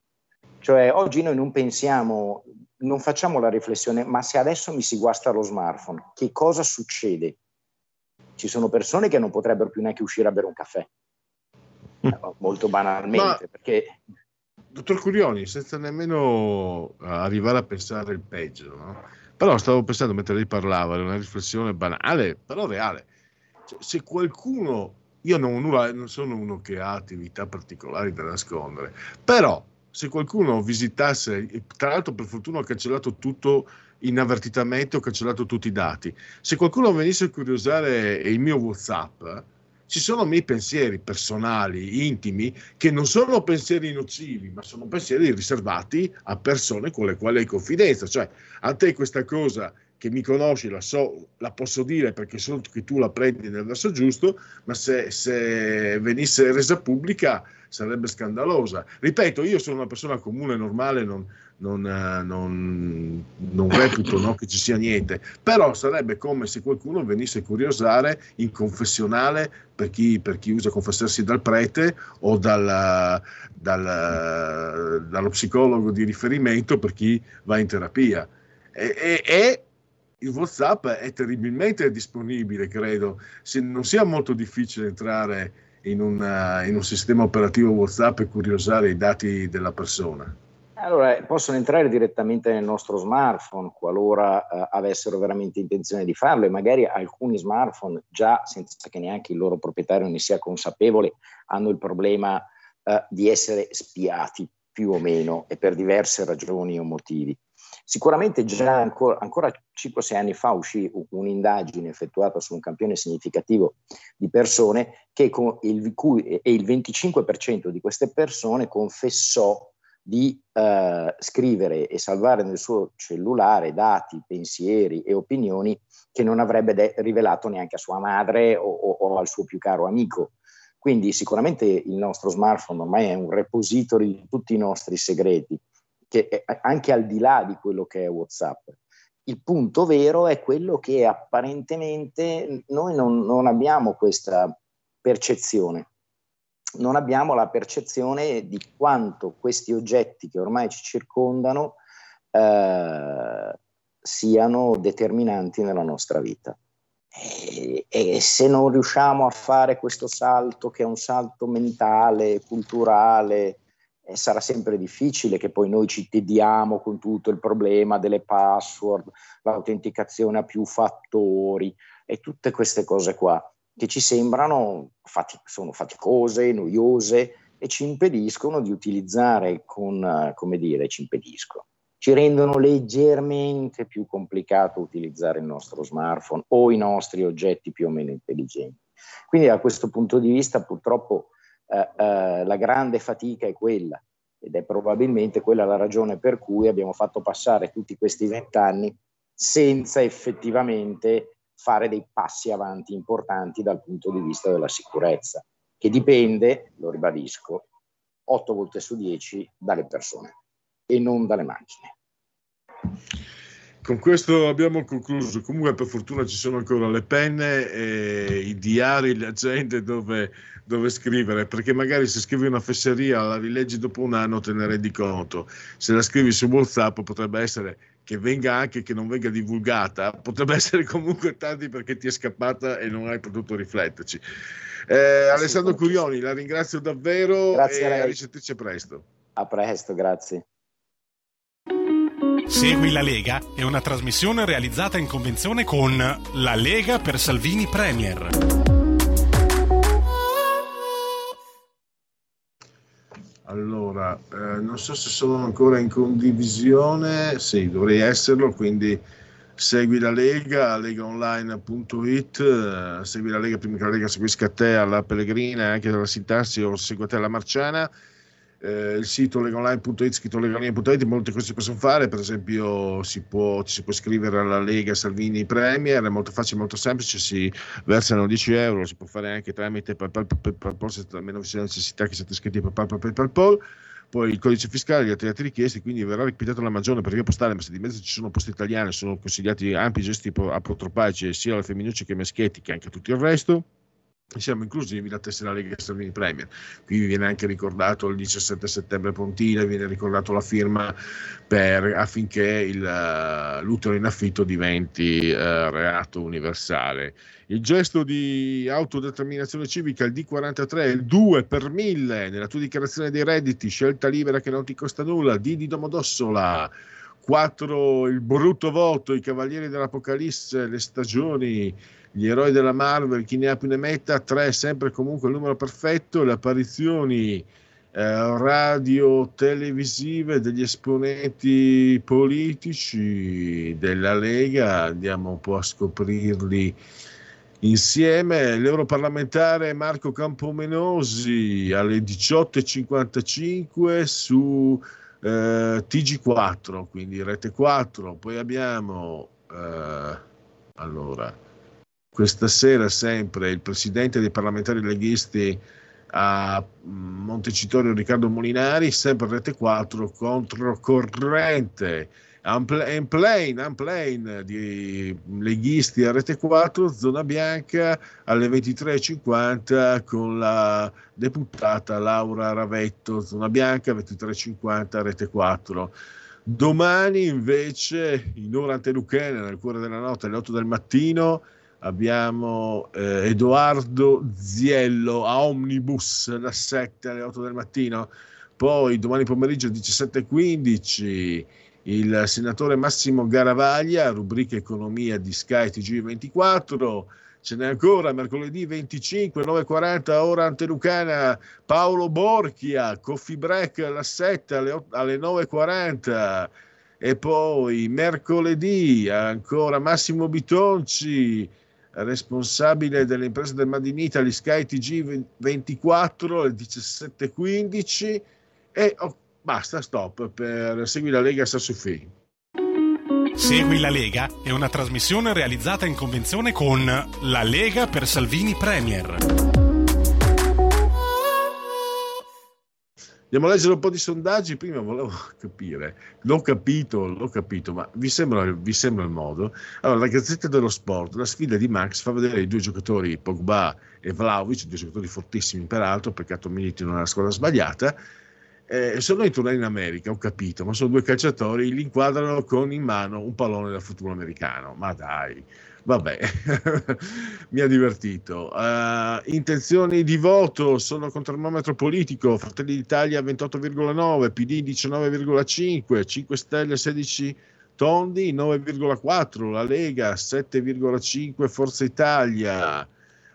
Cioè oggi noi non pensiamo, non facciamo la riflessione, ma se adesso mi si guasta lo smartphone, che cosa succede? Ci sono persone che non potrebbero più neanche uscire a bere un caffè, mm. molto banalmente, ma... perché dottor Curioni, senza nemmeno arrivare a pensare il peggio, no? Però stavo pensando mentre lei parlava, era una riflessione banale, però reale. Cioè, se qualcuno, io non, non sono uno che ha attività particolari da nascondere, però se qualcuno visitasse, tra l'altro per fortuna ho cancellato tutto inavvertitamente, ho cancellato tutti i dati, se qualcuno venisse a curiosare il mio WhatsApp, ci sono miei pensieri personali, intimi, che non sono pensieri nocivi, ma sono pensieri riservati a persone con le quali hai confidenza. Cioè, a te questa cosa che mi conosci la, so, la posso dire perché so che tu la prendi nel verso giusto, ma se, se venisse resa pubblica sarebbe scandalosa. Ripeto, io sono una persona comune, normale, non, non, eh, non, non reputo no, che ci sia niente, però sarebbe come se qualcuno venisse a curiosare in confessionale per chi, per chi usa confessarsi dal prete o dal, dal, dallo psicologo di riferimento per chi va in terapia. E, e, e il WhatsApp è terribilmente disponibile, credo. Se non sia molto difficile entrare in, una, in un sistema operativo WhatsApp e curiosare i dati della persona. Allora, possono entrare direttamente nel nostro smartphone qualora eh, avessero veramente intenzione di farlo e magari alcuni smartphone già senza che neanche il loro proprietario ne sia consapevole hanno il problema eh, di essere spiati più o meno e per diverse ragioni o motivi. Sicuramente già ancora, ancora 5-6 anni fa uscì un'indagine effettuata su un campione significativo di persone che il, cui, e il 25% di queste persone confessò di eh, scrivere e salvare nel suo cellulare dati, pensieri e opinioni che non avrebbe de- rivelato neanche a sua madre o, o, o, al suo più caro amico. Quindi sicuramente il nostro smartphone ormai è un repository di tutti i nostri segreti, che anche al di là di quello che è WhatsApp. Il punto vero è quello che apparentemente noi non, non abbiamo questa percezione non abbiamo la percezione di quanto questi oggetti che ormai ci circondano eh, siano determinanti nella nostra vita. E, e, se non riusciamo a fare questo salto, che è un salto mentale, culturale, eh, sarà sempre difficile che poi noi ci tediamo con tutto il problema delle password, l'autenticazione a più fattori e tutte queste cose qua che ci sembrano fati- sono faticose, noiose e ci impediscono di utilizzare con, come dire, ci impediscono, ci rendono leggermente più complicato utilizzare il nostro smartphone o i nostri oggetti più o meno intelligenti. Quindi da questo punto di vista purtroppo eh, eh, la grande fatica è quella ed è probabilmente quella la ragione per cui abbiamo fatto passare tutti questi vent'anni senza effettivamente fare dei passi avanti importanti dal punto di vista della sicurezza, che dipende, lo ribadisco, 8 volte su 10 dalle persone e non dalle macchine. Con questo abbiamo concluso. Comunque, per fortuna ci sono ancora le penne, e i diari, le agende dove, dove, scrivere. Perché magari se scrivi una fesseria, la rileggi dopo un anno, te ne rendi conto. Se la scrivi su WhatsApp, potrebbe essere che venga anche che non venga divulgata, potrebbe essere comunque tardi perché ti è scappata e non hai potuto rifletterci. Eh, Alessandro Curioni, la ringrazio davvero grazie e a, a risentirci presto. A presto, grazie. Segui la Lega è una trasmissione realizzata in convenzione con La Lega per Salvini Premier. Allora, eh, non so se sono ancora in condivisione, sì, dovrei esserlo, quindi segui la Lega, legaonline.it, eh, segui la Lega prima che la Lega seguisca te alla Pellegrina, anche dalla Sintassi o segua te alla Marciana eh, il sito legaonline.it, scritto legaonline.it, molte cose si possono fare, per esempio si può, ci si può iscrivere alla Lega Salvini Premier, è molto facile, molto semplice, si versano 10 euro, si può fare anche tramite PayPal, PayPal, se almeno c'è necessità che siate iscritti a PayPal, PayPal, PayPal poi il codice fiscale, gli altri atti richiesti, quindi verrà ripetato la maggiore per via postale, ma se di mezzo ci sono posti italiani, sono consigliati ampi gesti apotropaici sia alle femminucce che ai maschietti che anche a tutto il resto siamo inclusivi la tessera Lega Salvini Premier. Qui viene anche ricordato il 17 settembre Pontile, viene ricordato la firma per, affinché il, uh, l'utero in affitto diventi uh, reato universale. Il gesto di autodeterminazione civica, il D43, il 2 per 1000 nella tua dichiarazione dei redditi, scelta libera che non ti costa nulla, D di Domodossola. 4 il brutto voto, i cavalieri dell'Apocalisse, le stagioni, gli eroi della Marvel, chi ne ha più ne metta, 3 sempre comunque il numero perfetto, le apparizioni eh, radio televisive degli esponenti politici della Lega, andiamo un po' a scoprirli insieme. L'europarlamentare Marco Campomenosi alle 18.55 su eh, TG4, quindi rete 4, poi abbiamo... Eh, allora, questa sera sempre il presidente dei parlamentari leghisti a Montecitorio Riccardo Molinari, sempre Rete 4, controcorrente, Unplane, Unplane di leghisti a Rete 4, zona bianca alle 23.50 con la deputata Laura Ravetto, zona bianca 23.50 Rete 4. Domani invece in ora anteluchene, nel cuore della notte, alle 8 del mattino, abbiamo eh, Edoardo Ziello a Omnibus, la 7 alle 8 del mattino, Poi domani pomeriggio 17.15 il senatore Massimo Garavaglia, rubrica economia di Sky TG24. Ce n'è ancora mercoledì 25, 9.40 ora antelucana. Paolo Borchia, coffee break alla 7 alle, alle 9.40 e poi mercoledì ancora Massimo Bitonci, responsabile delle imprese del Made in Italy Sky TG 24 alle 17.15 e oh, basta, stop per Segui la Lega Sassufi. Segui la Lega è una trasmissione realizzata in convenzione con La Lega per Salvini Premier. Andiamo a leggere un po' di sondaggi. Prima volevo capire, l'ho capito, l'ho capito, ma vi sembra, vi sembra il modo? Allora, la Gazzetta dello Sport, la sfida di Max fa vedere i due giocatori, Pogba e Vlaovic, due giocatori fortissimi peraltro, peccato militino nella squadra sbagliata, eh, sono tournée in America, ho capito, ma sono due calciatori, li inquadrano con in mano un pallone da futuro americano. Ma dai, vabbè, mi ha divertito. Uh, intenzioni di voto sono con termometro politico, Fratelli d'Italia 28,9, PD 19,5, 5 Stelle 16 Tondi 9,4, la Lega 7,5, Forza Italia.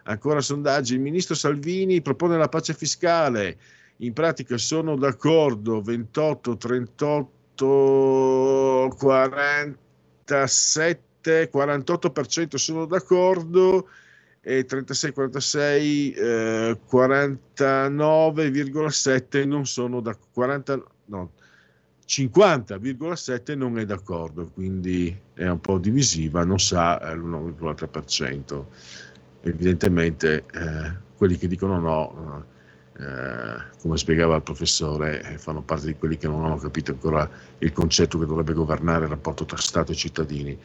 Ancora sondaggi, il ministro Salvini propone la pace fiscale, in pratica sono d'accordo 28, 38, 47, 48% sono d'accordo e 36, 46, eh, 49,7 non sono da 40, no, 50,7 non è d'accordo, quindi è un po' divisiva, non sa l'1,3%. Evidentemente eh, quelli che dicono no eh, come spiegava il professore, eh, fanno parte di quelli che non hanno capito ancora il concetto che dovrebbe governare il rapporto tra Stato e cittadini.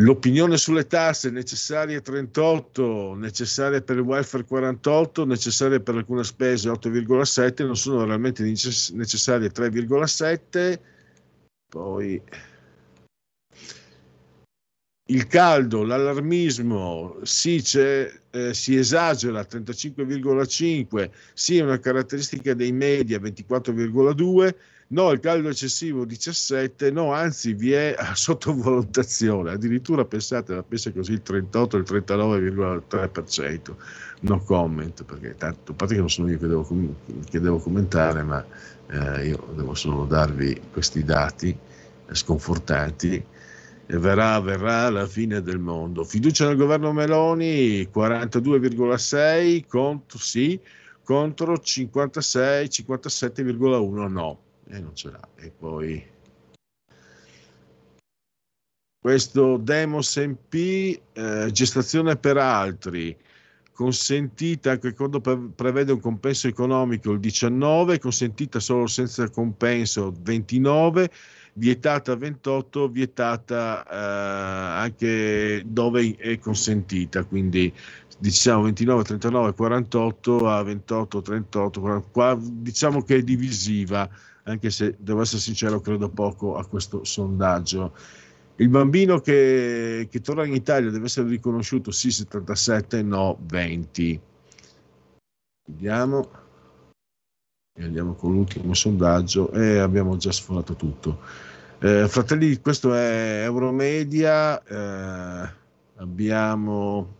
L'opinione sulle tasse necessarie 38, necessarie per il welfare 48, necessarie per alcune spese 8,7, non sono realmente necessarie 3,7. Poi il caldo, l'allarmismo, sì, eh, si esagera 35,5, sì, è una caratteristica dei media 24,2, no, il caldo eccessivo 17, no, anzi vi è sottovalutazione, addirittura pensate, la pensa così il 38, il 39,3%, no comment, perché tanto, a parte che non sono io che devo, che devo commentare, ma eh, io devo solo darvi questi dati sconfortanti e verrà, verrà la fine del mondo. Fiducia nel governo Meloni 42,6 contro sì, contro 56, 57,1 no. E non ce l'ha. E poi questo Demos MP, eh, gestazione per altri, consentita anche quando prevede un compenso economico il 19, consentita solo senza compenso 29 vietata a 28, vietata eh, anche dove è consentita, quindi diciamo 29, 39, 48 a 28, 38, 44, diciamo che è divisiva, anche se devo essere sincero, credo poco a questo sondaggio. Il bambino che, che torna in Italia deve essere riconosciuto sì 77, no 20. Vediamo. E andiamo con l'ultimo sondaggio e abbiamo già sforato tutto. Eh, fratelli, questo è Euromedia, eh, abbiamo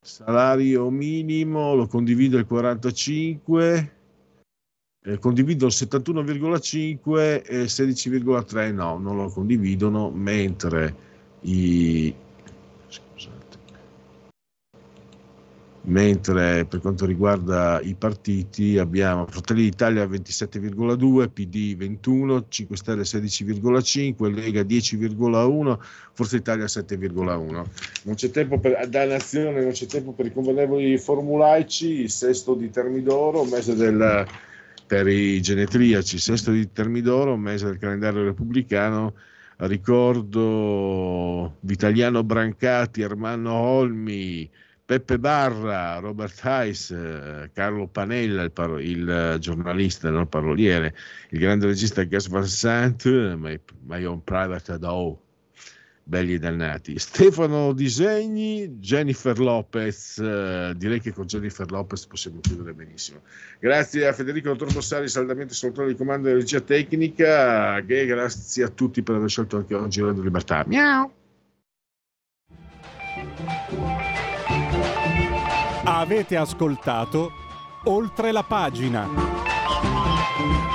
salario minimo, lo condivido il 45, eh, condivido il 71,5 e 16,3 no, non lo condividono, mentre i mentre per quanto riguarda i partiti abbiamo Fratelli d'Italia 27,2, PD 21, 5 Stelle 16,5, Lega 10,1, Forza Italia 7,1. Non c'è tempo per, da nazione, non c'è tempo per i convenevoli formulaici, il sesto di Termidoro, mese del, per i genetriaci, sesto di Termidoro, mese del calendario repubblicano, ricordo Vitaliano Brancati, Ermanno Olmi, Peppe Barra, Robert Heiss, eh, Carlo Panella, il, par- il giornalista, non paroliere, il grande regista Gas Van Sant, my, my Own Private Ado, belli e dannati. Stefano Disegni, Jennifer Lopez, eh, direi che con Jennifer Lopez possiamo chiudere benissimo. Grazie a Federico Dottor Bossari, saldamente soltanto di comando di regia tecnica, e grazie a tutti per aver scelto anche oggi Radio Libertà. Miau! Avete ascoltato oltre la pagina.